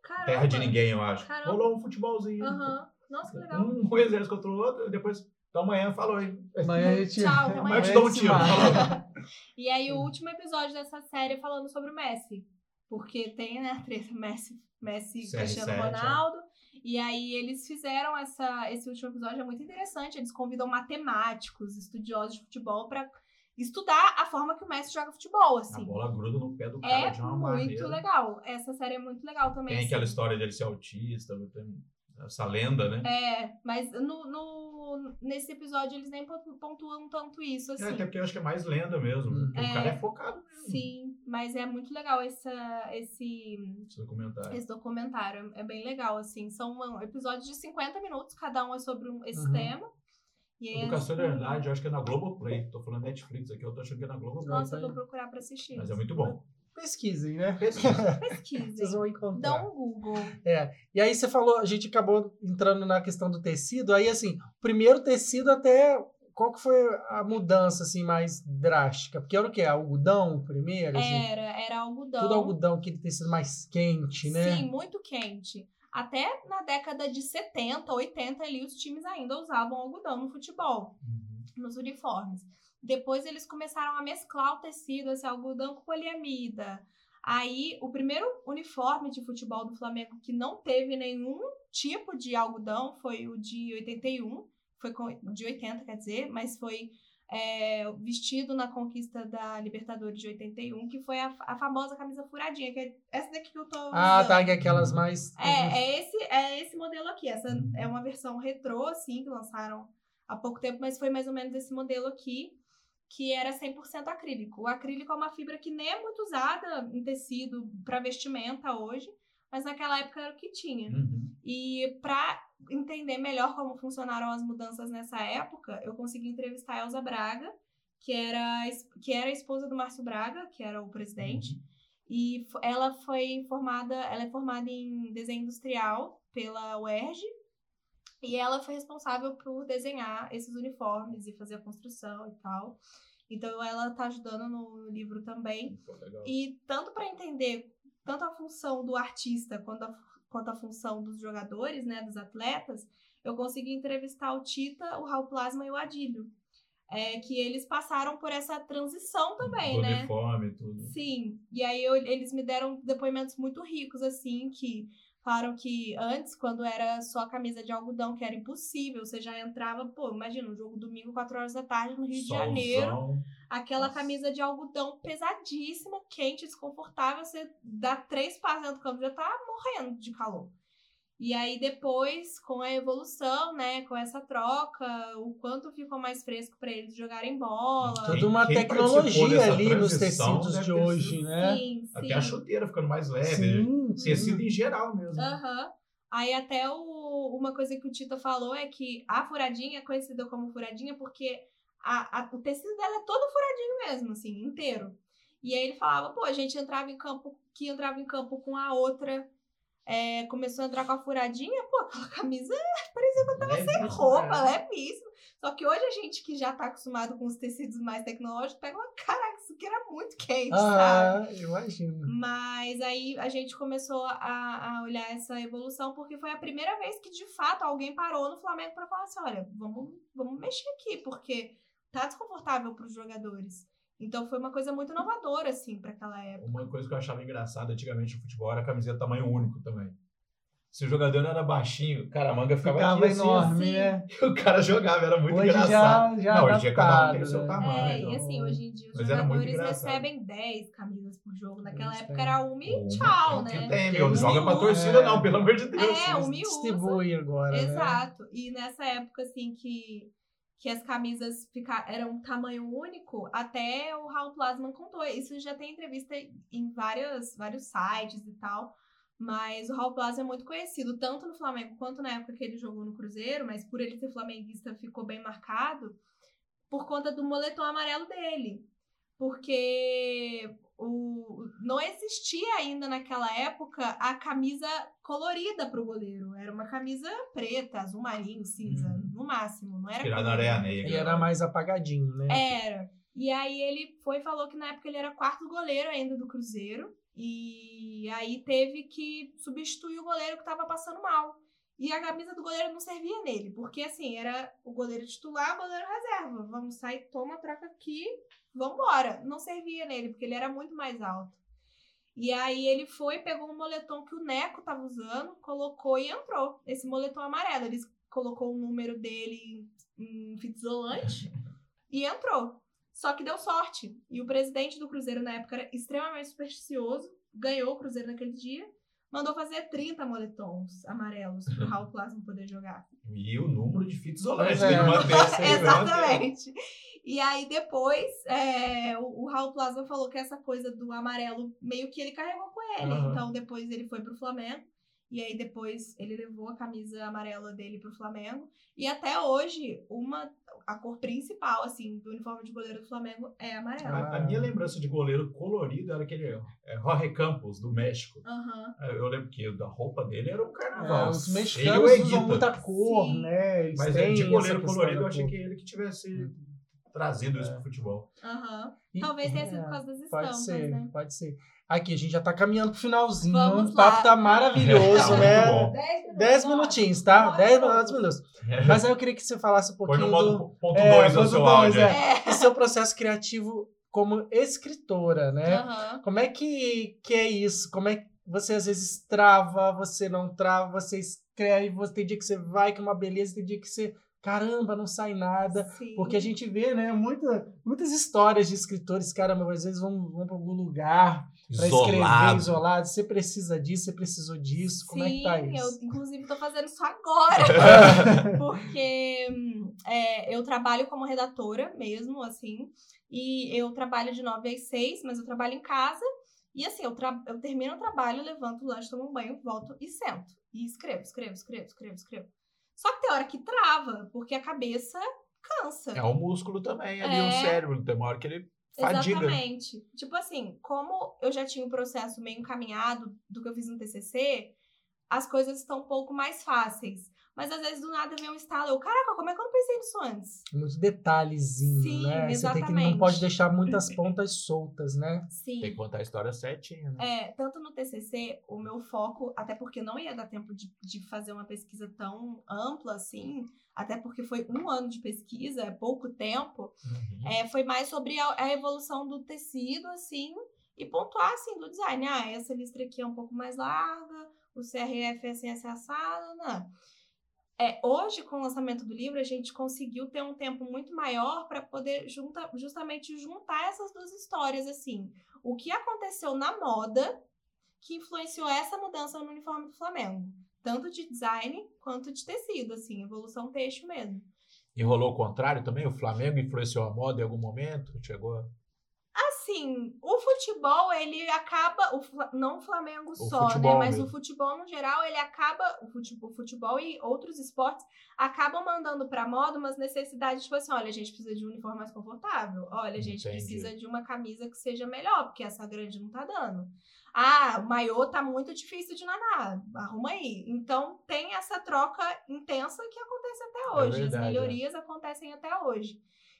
Caramba. Terra de ninguém, eu acho. Caramba. Rolou um futebolzinho. Aham. Nossa, que legal. Um, um exército contra o outro, depois... Então amanhã falou, hein? Amanhã a gente. Tchau, até Amanhã eu te dou um tiro. E aí, o último episódio dessa série é falando sobre o Messi. Porque tem, né, a treta Messi, Messi CR7, Cristiano é. Ronaldo. E aí, eles fizeram essa, esse último episódio, é muito interessante. Eles convidam matemáticos, estudiosos de futebol, pra estudar a forma que o Messi joga futebol, A assim. bola gruda no pé do cara É de uma muito maneira. legal. Essa série é muito legal também. Tem assim. aquela história dele ser autista, tem essa lenda, né? É, mas no, no- nesse episódio eles nem pontu- pontuam tanto isso, É, assim. até porque eu acho que é mais lenda mesmo. Hum. porque O É. cara é focado mesmo Sim, mas é muito legal essa, esse, nesse documentário. esse documentário. É bem legal, assim. São episódios de 50 minutos, cada um é sobre um- esse Uhum. tema. Aí, Educação assim, Verdade, eu acho que é na Globoplay. Tô falando Netflix aqui, eu tô achando que é na Globoplay. Nossa, eu vou procurar pra assistir. Mas é muito bom. Pesquisem, né? Pesquisa. Vocês Pesquisem. vão encontrar. Dá um Google. E aí você falou, a gente acabou entrando na questão do tecido. Aí, assim, o primeiro tecido até. Qual que foi a mudança, assim, mais drástica? Porque era o quê? Algodão o primeiro? assim? Era, era algodão. Tudo algodão, aquele tecido mais quente, né? Sim, muito quente. Até na década de 70, 80 ali, os times ainda usavam algodão no futebol. Uhum. nos uniformes. Depois eles começaram a mesclar o tecido, esse algodão com poliamida. Aí, o primeiro uniforme de futebol do Flamengo que não teve nenhum tipo de algodão foi o de 81, foi de 80, quer dizer, mas foi é, vestido na conquista da Libertadores de 81, que foi a, a famosa camisa furadinha, que é essa daqui que eu tô Ah, usando. tá, que é aquelas mais. É, é esse, é esse modelo aqui. Essa é uma versão retrô, assim, que lançaram há pouco tempo, mas foi mais ou menos esse modelo aqui, que era 100% acrílico. O acrílico é uma fibra que nem é muito usada em tecido para vestimenta hoje, mas naquela época era o que tinha. Uhum. E para entender melhor como funcionaram as mudanças nessa época, eu consegui entrevistar a Elza Braga, que era, que era a esposa do Márcio Braga, que era o presidente. E fo- ela foi formada, ela é formada em desenho industrial pela UERJ. E ela foi responsável por desenhar esses uniformes e fazer a construção e tal. Então ela tá ajudando no livro também. Legal. E tanto para entender tanto a função do artista quanto a, quanto a função dos jogadores, né, dos atletas, eu consegui entrevistar o Tita, o Raul Plasma e o Adílio. É, que eles passaram por essa transição também, Do né? uniforme, tudo. Sim, e aí eu- eles me deram depoimentos muito ricos, assim, que falaram que antes, quando era só a camisa de algodão, que era impossível, você já entrava, pô, imagina, um jogo domingo, 4 horas da tarde, no Rio de Solzão. Janeiro, aquela Nossa. camisa de algodão pesadíssima, quente, desconfortável, você dá três passos dentro do campo, já tá morrendo de calor. E aí depois, com a evolução, né, com essa troca, o quanto ficou mais fresco para eles jogarem bola. Quem- Toda uma tecnologia ali nos tecidos de hoje, sido- né? Sim, sim. Até a chuteira ficando mais leve. Sim. Tecido em geral mesmo. Aham. Aí até o- uma coisa que o Tito falou é que a furadinha é conhecida como furadinha porque a, a- o tecido dela é todo furadinho mesmo, assim, inteiro. E aí ele falava, pô, a gente entrava em campo, que entrava em campo com a outra, é, começou a entrar com a furadinha, pô, aquela camisa parecia que eu tava sem roupa, cara. levíssima. Só que hoje a gente que já tá acostumado com os tecidos mais tecnológicos, pega uma, caraca, aqui era muito quente, sabe? Ah, imagino. Mas aí a gente começou a, a olhar essa evolução porque foi a primeira vez que de fato alguém parou no Flamengo para falar assim: olha, vamos, vamos mexer aqui, porque tá desconfortável para os jogadores. Então foi uma coisa muito inovadora, assim, para aquela época. Uma coisa que eu achava engraçada antigamente no futebol era a camiseta tamanho único também. Se o jogador era baixinho, cara, a manga ficava, Ficava aqui assim, enorme, Sim. né? ó. o cara jogava, era muito Hoje engraçado. já, já Não, hoje em dia cada um tem o seu né? tamanho. É, então- e assim, hoje em dia os Mas jogadores recebem 10 camisas por jogo. Naquela Eles época têm. era uma e Uma, tchau, é que né? Tem, meu, não joga pra torcida, é. não, pelo amor de Deus. É, Eles um e usa. distribuem agora, né? Exato. E nessa época, assim, que, que as camisas fica, eram um tamanho único, até o Raul Plasman contou. Isso já tem entrevista em vários, vários sites e tal. Mas o Raul Plasman é muito conhecido, tanto no Flamengo quanto na época que ele jogou no Cruzeiro, mas por ele ser flamenguista ficou bem marcado por conta do moletom amarelo dele. Porque o, não existia ainda naquela época a camisa colorida pro goleiro. Era uma camisa preta, azul marinho, cinza, Uhum. no máximo. Não era Tirar na colorida. areia negra. E era mais apagadinho, né? Era. E aí ele foi e falou que na época ele era quarto goleiro ainda do Cruzeiro. E aí teve que substituir o goleiro que tava passando mal. E a camisa do goleiro não servia nele, porque assim, era o goleiro titular, o goleiro reserva. Vamos sair, toma, troca aqui, vambora. Não servia nele, porque ele era muito mais alto. E aí ele foi, pegou um moletom que o Neco tava usando, colocou e entrou. Esse moletom amarelo. Ele colocou o número dele em fita isolante e entrou. Só que deu sorte. E o presidente do Cruzeiro na época era extremamente supersticioso, ganhou o Cruzeiro naquele dia, mandou fazer 30 moletons amarelos pro Raul Plasma poder jogar. E o número de fitas isolantes. É. Tem aí, né? Exatamente. E aí depois é, o, o Raul Plasma falou que essa coisa do amarelo meio que ele carregou com ele. Aham. Então depois ele foi pro Flamengo. E aí depois ele levou a camisa amarela dele pro Flamengo. E até hoje, uma, a cor principal, assim, do uniforme de goleiro do Flamengo é amarelo. A, a minha lembrança de goleiro colorido era aquele é, Jorge Campos, do México. Aham. Eu lembro que a roupa dele era um É, carnaval. os Ele e mexicanos usam muita cor, Sim. né? Eles Mas têm de goleiro questão colorido, da eu achei que ele que tivesse trazido isso pro futebol. Aham. E- Talvez tenha sido é, por causa das Pode estampas, ser, né? pode ser. Aqui, a gente já tá caminhando pro finalzinho. Vamos o papo lá. tá maravilhoso, Tá né? bom. 10 minutos. Dez ó. minutinhos, tá? Dez minutos. minutos. Mas aí eu queria que você falasse um pouquinho no modo do ponto É, 2 ponto o seu dois, áudio. é. aí. É. seu processo criativo como escritora, né? Aham. Como é que, que é isso? Como é que você às vezes trava, você não trava, você escreve, você tem dia que você vai que é uma beleza, tem dia que você caramba, não sai nada. Sim. Porque a gente vê, né, muita, muitas histórias de escritores, caramba, às vezes vão, vão para algum lugar para escrever Isolado. isolado. Você precisa disso, você precisou disso. Como é que tá Sim, isso? eu inclusive tô fazendo isso agora. porque hum, é, eu trabalho como redatora mesmo, assim, e eu trabalho de 9 às 6, mas eu trabalho em casa. E assim, eu, tra- eu termino o trabalho, levanto o lanche, tomo um banho, volto e sento. E escrevo, escrevo, escrevo, escrevo, escrevo. Só que tem hora que trava, porque a cabeça cansa. É um músculo também ali, É. o cérebro. Tem uma hora que ele fadiga. Exatamente. Tipo assim, como eu já tinha o processo meio encaminhado do que eu fiz no TCC, as coisas estão um pouco mais fáceis. Mas às vezes do nada vem um estalo. Eu, caraca, como é que eu não pensei nisso antes? Muitos detalhezinhos, Sim, né? Você tem que, não exatamente. pode deixar muitas pontas soltas, né? Sim. Tem que contar a história certinha, né? É, tanto no TCC, o meu foco, até porque não ia dar tempo de, de fazer uma pesquisa tão ampla assim, até porque foi um ano de pesquisa, é pouco tempo, Uhum. É, foi mais sobre a, a evolução do tecido, assim, e pontuar, assim, do design. Ah, essa listra aqui é um pouco mais larga, o CRF é assim, essa né? É, hoje, com o lançamento do livro, a gente conseguiu ter um tempo muito maior para poder junta, justamente juntar essas duas histórias, assim. O que aconteceu na moda que influenciou essa mudança no uniforme do Flamengo. Tanto de design quanto de tecido, assim, evolução têxtil mesmo. E rolou o contrário também? O Flamengo influenciou a moda em algum momento? Chegou. Assim, o futebol, ele acaba. O, não o Flamengo só, futebol né? Mas mesmo. o futebol, no geral, ele acaba. O futebol, o futebol e outros esportes acabam mandando pra moda umas necessidades, tipo assim: olha, a gente precisa de um uniforme mais confortável. Olha, a gente Entendi. precisa de uma camisa que seja melhor, porque essa grande não tá dando. Ah, o maiô tá muito difícil de nadar. Arruma aí. Então tem essa troca intensa que acontece até hoje. verdade, é. As melhorias acontecem até hoje.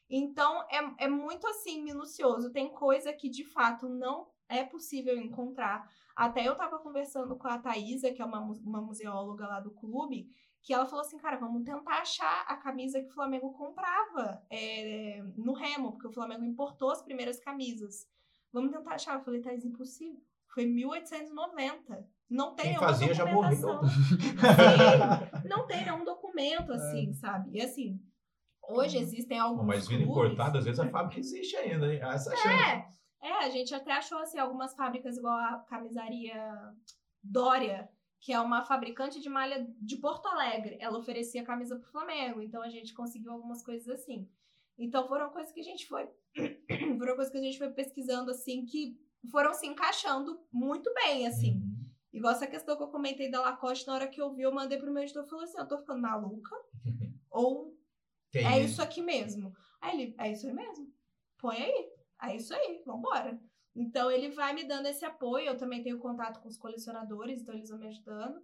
Então é, é muito assim, minucioso. Tem coisa que de fato não é possível encontrar. Até eu tava conversando com a Thaisa, que é uma, uma museóloga lá do clube, que ela falou assim, cara, vamos tentar achar a camisa que o Flamengo comprava é, no Remo, porque o Flamengo importou as primeiras camisas. Vamos tentar achar. Eu falei, Thaís, impossível. Foi 1890. Não tem Quem nenhuma fazia já morreu. Sim, não tem nenhum documento É. assim, sabe? E assim, hoje existem alguns Mas vindo importado, às vezes a fábrica existe ainda, hein? Essa chance. É, é, a gente até achou assim algumas fábricas igual a camisaria Dória, que é uma fabricante de malha de Porto Alegre. Ela oferecia camisa pro Flamengo, então a gente conseguiu algumas coisas assim. Então foram coisas que a gente foi foram coisas que a gente foi pesquisando assim que foram se encaixando muito bem, assim. Uhum. Igual essa questão que eu comentei da Lacoste, na hora que eu vi, eu mandei pro meu editor e falei assim: eu tô ficando maluca? Ou Tem é isso aqui mesmo? Aí ele, é isso aí mesmo? Põe aí. É isso aí, vambora. Então ele vai me dando esse apoio. Eu também tenho contato com os colecionadores, então eles vão me ajudando.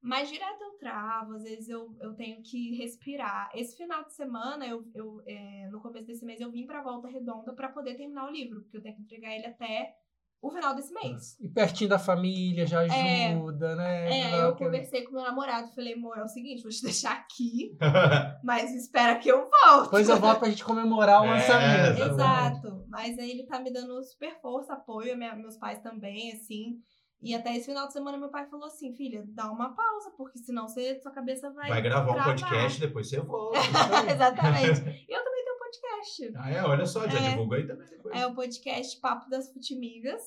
Mas direto eu travo, às vezes eu, eu tenho que respirar. Esse final de semana, eu, eu é, no começo desse mês, eu vim pra Volta Redonda pra poder terminar o livro, porque eu tenho que entregar ele até o final desse mês. E pertinho da família já É. ajuda, né? É, eu conversei com meu namorado, falei, amor, é o seguinte, vou te deixar aqui, mas espera que eu volte. Depois eu volto pra gente comemorar o É, lançamento. Exato. Mas aí ele tá me dando super força, apoio, minha- meus pais também, assim. E até esse final de semana meu pai falou assim, filha, dá uma pausa, porque senão você, sua cabeça vai. Vai gravar um podcast, depois você volta. Exatamente. E eu também podcast. ah, é? Olha só, já É. divulga aí também depois. É o podcast Papo das Futimigas,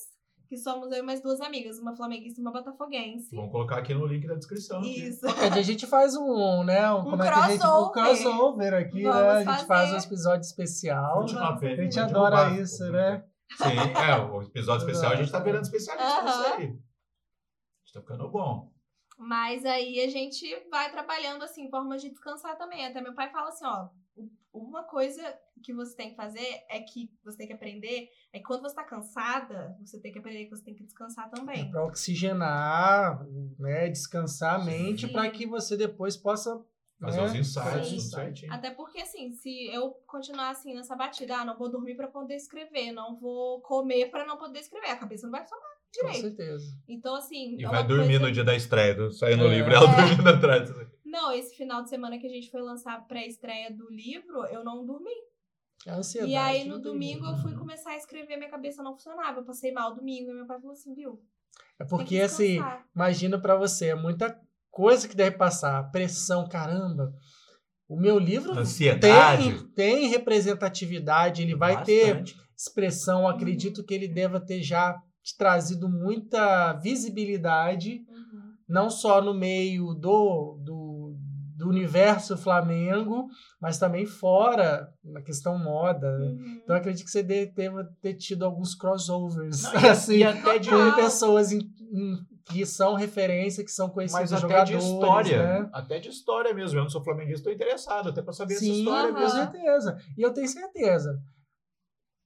que somos eu e mais duas amigas, uma flamenguista e uma botafoguense. Vamos colocar aqui no link da descrição. aqui. Isso. Qualquer dia a gente faz um, né? Um, Um como é que a gente, um crossover. crossover aqui, Vamos né? A gente fazer. faz um episódio especial. A pele, A gente adora derrubar. isso, né? Sim, é, o episódio especial a gente tá virando especialista nisso Aham. aí. A gente tá ficando bom. Mas aí a gente vai trabalhando assim, formas de descansar também. Até meu pai fala assim, ó, uma coisa que você tem que fazer é que você tem que aprender é que quando você tá cansada, você tem que aprender que você tem que descansar É também. para oxigenar, né? Descansar a mente para que você depois possa Fazer né, os insights, tudo. Até porque assim, se eu continuar assim nessa batida, ah, não vou dormir pra poder escrever, não vou comer pra não poder escrever, a cabeça não vai funcionar Com direito. certeza. Então assim, E é vai uma dormir coisa- no dia da estreia, do- saindo o É. livro, ela É. dormindo atrás. Não, esse final de semana que a gente foi lançar a pré-estreia do livro, eu não dormi. A ansiedade. E aí no domingo eu fui começar a escrever, minha cabeça não funcionava. Eu passei mal domingo e meu pai falou assim, viu? É porque, que assim, imagina pra você, é muita coisa que deve passar. Pressão, caramba. O meu livro Ansiedade. tem, tem representatividade, ele vai ter Bastante. expressão. Acredito que ele deva ter já te trazido muita visibilidade, Uhum. não só no meio do, do, do universo Flamengo, mas também fora, na questão moda. Uhum. Então, eu acredito que você de- deva ter tido alguns crossovers, Não, e- assim, e até de- com pessoas em- em- que são referência, que são conhecidos Mas até jogadores, de história. né? Até de história mesmo. Eu não sou flamenguista, estou interessado até para saber essa Sim, história com aham. mesmo. certeza. E eu tenho certeza.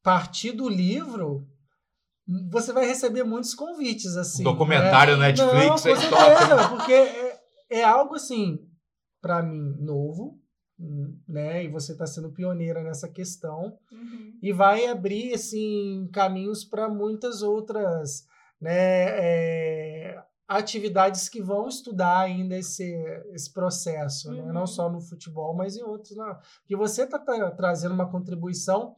Partir do livro, você vai receber muitos convites, assim. Documentário né? Netflix, Não, aí com certeza, porque é, é algo, assim, para mim, novo, né? E você está sendo pioneira nessa questão. Uhum. e vai abrir assim caminhos para muitas outras né, é, atividades que vão estudar ainda esse, esse processo, né? Uhum. não só no futebol, mas em outros. Não. Porque você está trazendo uma contribuição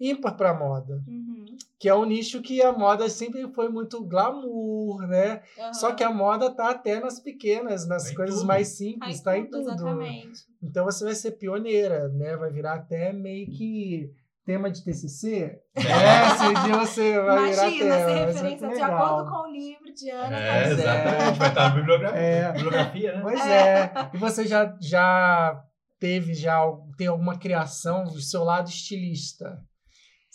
ímpar para a moda, Uhum. que é um nicho que a moda sempre foi muito glamour, né? Só Aham. que a moda tá até nas pequenas, nas Tá coisas tudo. mais simples, em tá em tudo. Exatamente. Então você vai ser pioneira, né? Vai virar até meio que tema de TCC. É, se dia você vai virar Imagina tema. ser vai ser referência de acordo com o livro de Ana. É, é. exatamente. Vai estar na bibliografia, É. bibliografia né? Pois é. E você já, já teve, já tem alguma criação do seu lado estilista?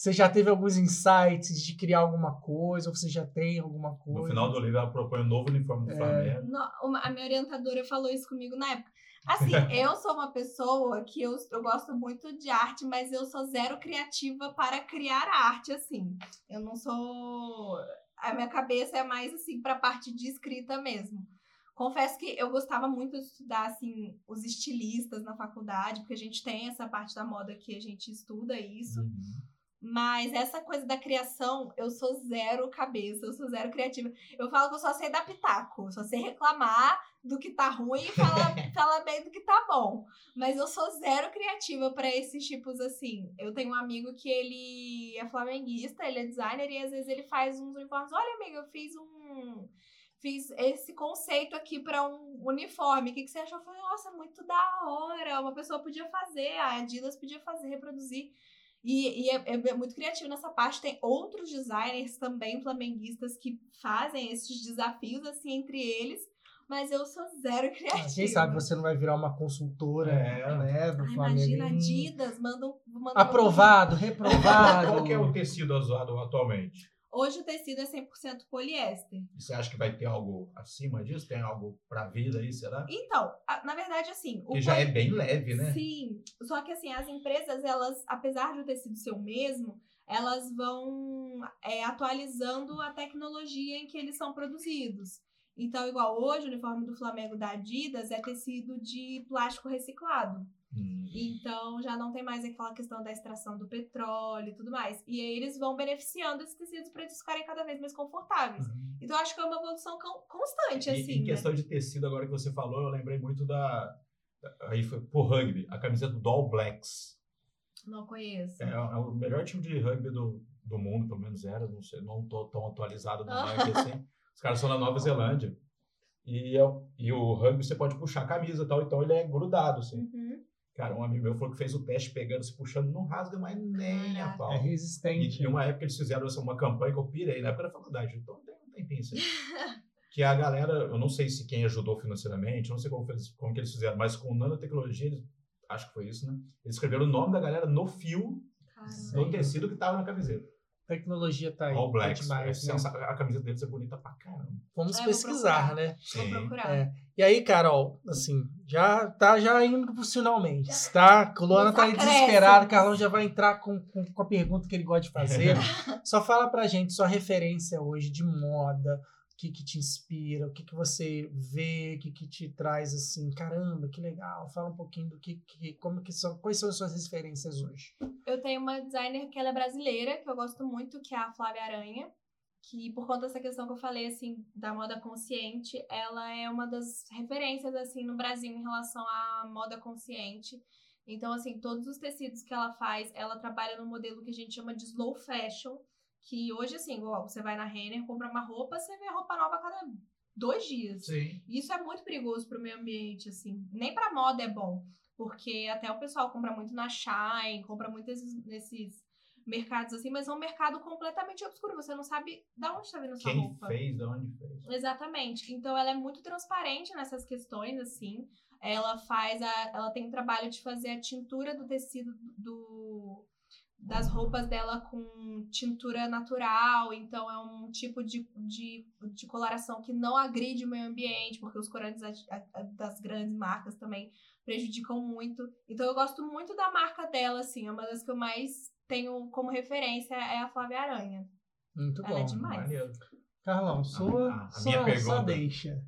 Você já teve alguns insights de criar alguma coisa? Ou você já tem alguma coisa? No final do livro, ela propõe um novo uniforme do É. Flamengo. No- a minha orientadora falou isso comigo na época. Assim, eu sou uma pessoa que eu, eu gosto muito de arte, mas eu sou zero criativa para criar arte, assim. Eu não sou. A minha cabeça é mais assim para a parte de escrita mesmo. Confesso que eu gostava muito de estudar assim os estilistas na faculdade, porque a gente tem essa parte da moda que a gente estuda isso. Uhum. Mas essa coisa da criação, eu sou zero cabeça, eu sou zero criativa. Eu falo que eu só sei dar pitaco, só sei reclamar do que tá ruim e falar fala bem do que tá bom. Mas eu sou zero criativa pra esses tipos assim. Eu tenho um amigo que ele é flamenguista, ele é designer e às vezes ele faz uns uniformes. Olha, amigo, eu fiz um fiz esse conceito aqui pra um uniforme. O que, que você achou? Eu falei, nossa, muito da hora. Uma pessoa podia fazer, a Adidas podia fazer, reproduzir. E, e é, é muito criativo nessa parte. Tem outros designers também flamenguistas que fazem esses desafios assim entre eles, mas eu sou zero Ah, criativa. Quem sabe você não vai virar uma consultora É. né, do Ai, Flamengo. imagina, Adidas, mandam. mandam Aprovado, reprovado. Qual que é o tecido usado atualmente? Hoje o tecido é 100% poliéster. E Você acha que vai ter algo acima disso? Tem algo pra vida aí, será? Então, a- na verdade, assim. o Que já é bem leve, né? Sim, só que assim, as empresas, elas, apesar de o tecido ser o mesmo, elas vão é, atualizando a tecnologia em que eles são produzidos. Então, igual hoje, o uniforme do Flamengo da Adidas é tecido de plástico reciclado. Hum. Então, já não tem mais aquela questão da extração do petróleo e tudo mais. E aí, eles vão beneficiando esses tecidos para eles ficarem cada vez mais confortáveis. Então, eu acho que é uma evolução con- constante, Uhum. E- assim, em né? questão de tecido, agora que você falou, eu lembrei muito da. da- Aí foi pro rugby, a camiseta do All Blacks. Não conheço. É, é o melhor time de rugby do, do mundo, pelo menos era. Não sei, não tô tão atualizado no ranking assim. Os caras são na Nova Zelândia. E, é o- e o rugby você pode puxar a camisa e tal, então ele é grudado, assim. Uhum. Cara, um amigo meu falou que fez o teste pegando, se puxando, não rasga mais nem a pau. É E resistente. em uma época eles fizeram essa, uma campanha que eu pirei, na época da faculdade, então tem um tempinho isso aí. que a galera, eu não sei se quem ajudou financeiramente, eu não sei como, fez, como que eles fizeram, mas com nanotecnologia, eles, acho que foi isso, né? Eles escreveram o nome da galera no fio, Caramba. no tecido que tava na camiseta. Tecnologia tá aí. All tá Blacks. demais, é, né? A camiseta deles é bonita pra caramba. Vamos É, vou pesquisar, procurar. né? Vou Sim. procurar. É. E aí, Carol, assim, já tá já indo pros finalmente, tá? O Luana tá aí acréscimos. desesperado, o Carlão já vai entrar com, com, com a pergunta que ele gosta de fazer. Só fala pra gente sua referência hoje de moda, o que que te inspira, o que que você vê, o que que te traz assim, caramba, que legal. Fala um pouquinho do que, que como que são, quais são as suas referências hoje? Eu tenho uma designer que ela é brasileira, que eu gosto muito, que é a Flávia Aranha. Que por conta dessa questão que eu falei, assim, da moda consciente, ela é uma das referências, assim, no Brasil em relação à moda consciente. Então, assim, todos os tecidos que ela faz, ela trabalha no modelo que a gente chama de slow fashion, que hoje, assim, igual você vai na Renner, compra uma roupa, você vê a roupa nova a cada dois dias. Sim. Isso é muito perigoso pro meio ambiente, assim. Nem pra moda é bom. Porque até o pessoal compra muito na Shine, compra muito nesses, nesses mercados assim, mas é um mercado completamente obscuro. Você não sabe de onde está vindo essa Quem roupa. fez, de onde fez. Exatamente. Então ela é muito transparente nessas questões, assim. Ela faz a. Ela tem o trabalho de fazer a tintura do tecido do. Das roupas dela com tintura natural, então é um tipo de, de, de coloração que não agride o meio ambiente, porque os corantes das grandes marcas também prejudicam muito. Então eu gosto muito da marca dela, assim, é uma das que eu mais tenho como referência é a Flávia Aranha. Muito Ela é bom. demais. Maneiro. Carlão, sua, a sua, minha sua pergunta. deixa.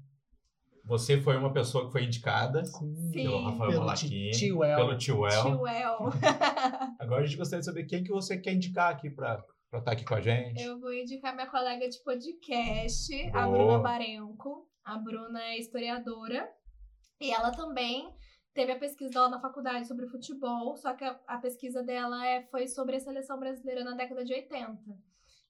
Você foi uma pessoa que foi indicada Sim. Pelo Rafael Pelo Malaquini, Ti- Tiwell. pelo. Tio El. Agora a gente gostaria de saber quem que você quer indicar aqui pra estar tá aqui com a gente. Eu vou indicar minha colega de podcast, a Boa. Bruna Barenco. A Bruna é historiadora e ela também teve a pesquisa dela na faculdade sobre futebol, só que a, a pesquisa dela é, foi sobre a seleção brasileira na década de 80.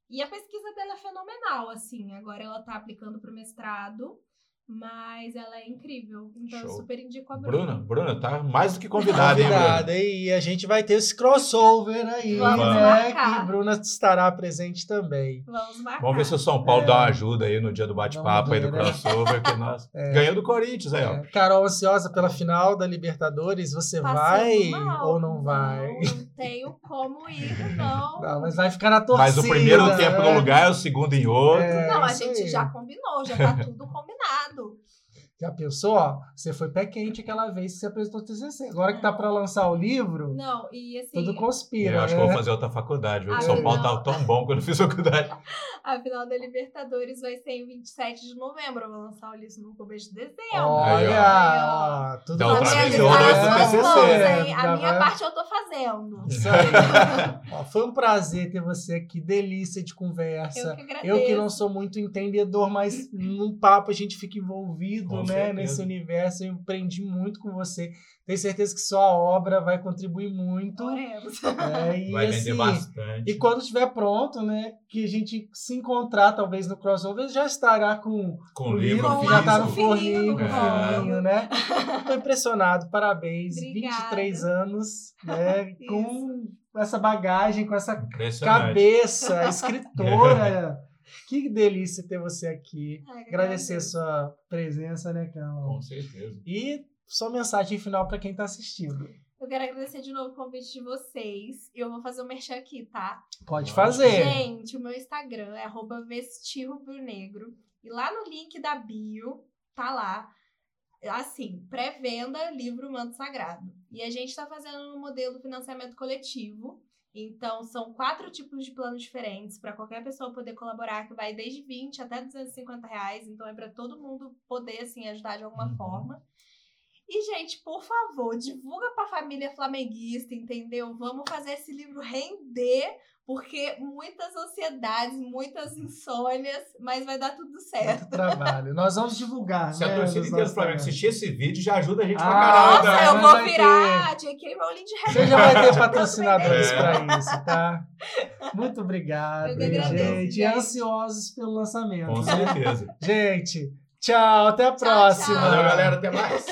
E a pesquisa dela é fenomenal, assim. Agora ela tá aplicando pro mestrado, mas ela é incrível. Então eu Show. super indico a Bruna. Bruna, Bruna, tá mais do que convidada, hein, Bruna? Convidada, e a gente vai ter esse crossover aí, Vamos né? marcar. Que Bruna estará presente também. Vamos marcar. Vamos ver se o São Paulo É. dá uma ajuda aí no dia do bate-papo aí do ver, né? crossover, que nós É. ganhou do Corinthians aí, ó. É, Carol, ansiosa pela final da Libertadores, você Passando vai mal. ou não vai? Não, não tenho como ir, não. Não, mas vai ficar na torcida. Mas o primeiro né? tempo num lugar, o segundo em outro. É, Não, a gente aí. já combinou, já tá tudo combinado. Já pensou? Ó, você foi pé quente aquela vez que você apresentou o TCC. Agora que tá pra lançar o livro, Não, e assim, tudo conspira, Eu acho né? que vou fazer outra faculdade, viu? Ah, São Paulo tava tão bom quando eu fiz faculdade. a final da Libertadores vai ser em 27 de novembro. Eu vou lançar o livro no começo de dezembro. Aí, Olha, ó, tudo Tá vez vendo? eu Tá nas TCC. mãos, hein? Já A minha vai- parte eu tô fazendo. Isso aí. Ó, foi um prazer ter você aqui, delícia de conversa. Eu que agradeço. Eu que não sou muito entendedor, mas num papo a gente fica envolvido, Com né? Nesse universo. Eu aprendi muito com você. Tenho certeza que sua obra vai contribuir muito. Oremos. É, e, Vai vender assim, bastante. E quando estiver pronto, né? Que a gente se encontrar, talvez no crossover, já estará com Com o livro livro que já tá no forninho, com o É. fininho, né? Tô impressionado, parabéns. Obrigada. 23 anos, né? Com essa bagagem, com essa cabeça, escritora. que delícia ter você aqui. Ai, Agradecer a sua presença, né, Carol? Com certeza. E só mensagem final para quem tá assistindo. Eu quero agradecer de novo o convite de vocês. E eu vou fazer o merchan aqui, tá? Pode fazer. Gente, o meu Instagram é arroba vestirrubronegro. E lá no link da bio, tá lá, assim, pré-venda livro Manto Sagrado. E a gente tá fazendo um modelo financiamento coletivo. Então, são quatro tipos de planos diferentes para qualquer pessoa poder colaborar, que vai desde 20 até 250 reais. Então, é para todo mundo poder, assim, ajudar de alguma Uhum. forma. E, gente, por favor, divulga pra família flamenguista, entendeu? Vamos fazer esse livro render, porque muitas ansiedades, muitas insônias, mas vai dar tudo certo. Muito trabalho. Nós vamos divulgar. Se a né, torcida nos inteira do Flamengo assistir esse vídeo, já ajuda a gente pra Ah, caralho. Nossa, né? eu vou virar J.K. Rowling de Você já vai ter patrocinadores É. para isso, tá? Muito obrigado, Eu agradeço, gente. E ansiosos pelo lançamento. Com certeza. Gente, tchau, até a Tchau, próxima. tchau. Valeu, galera. Até mais.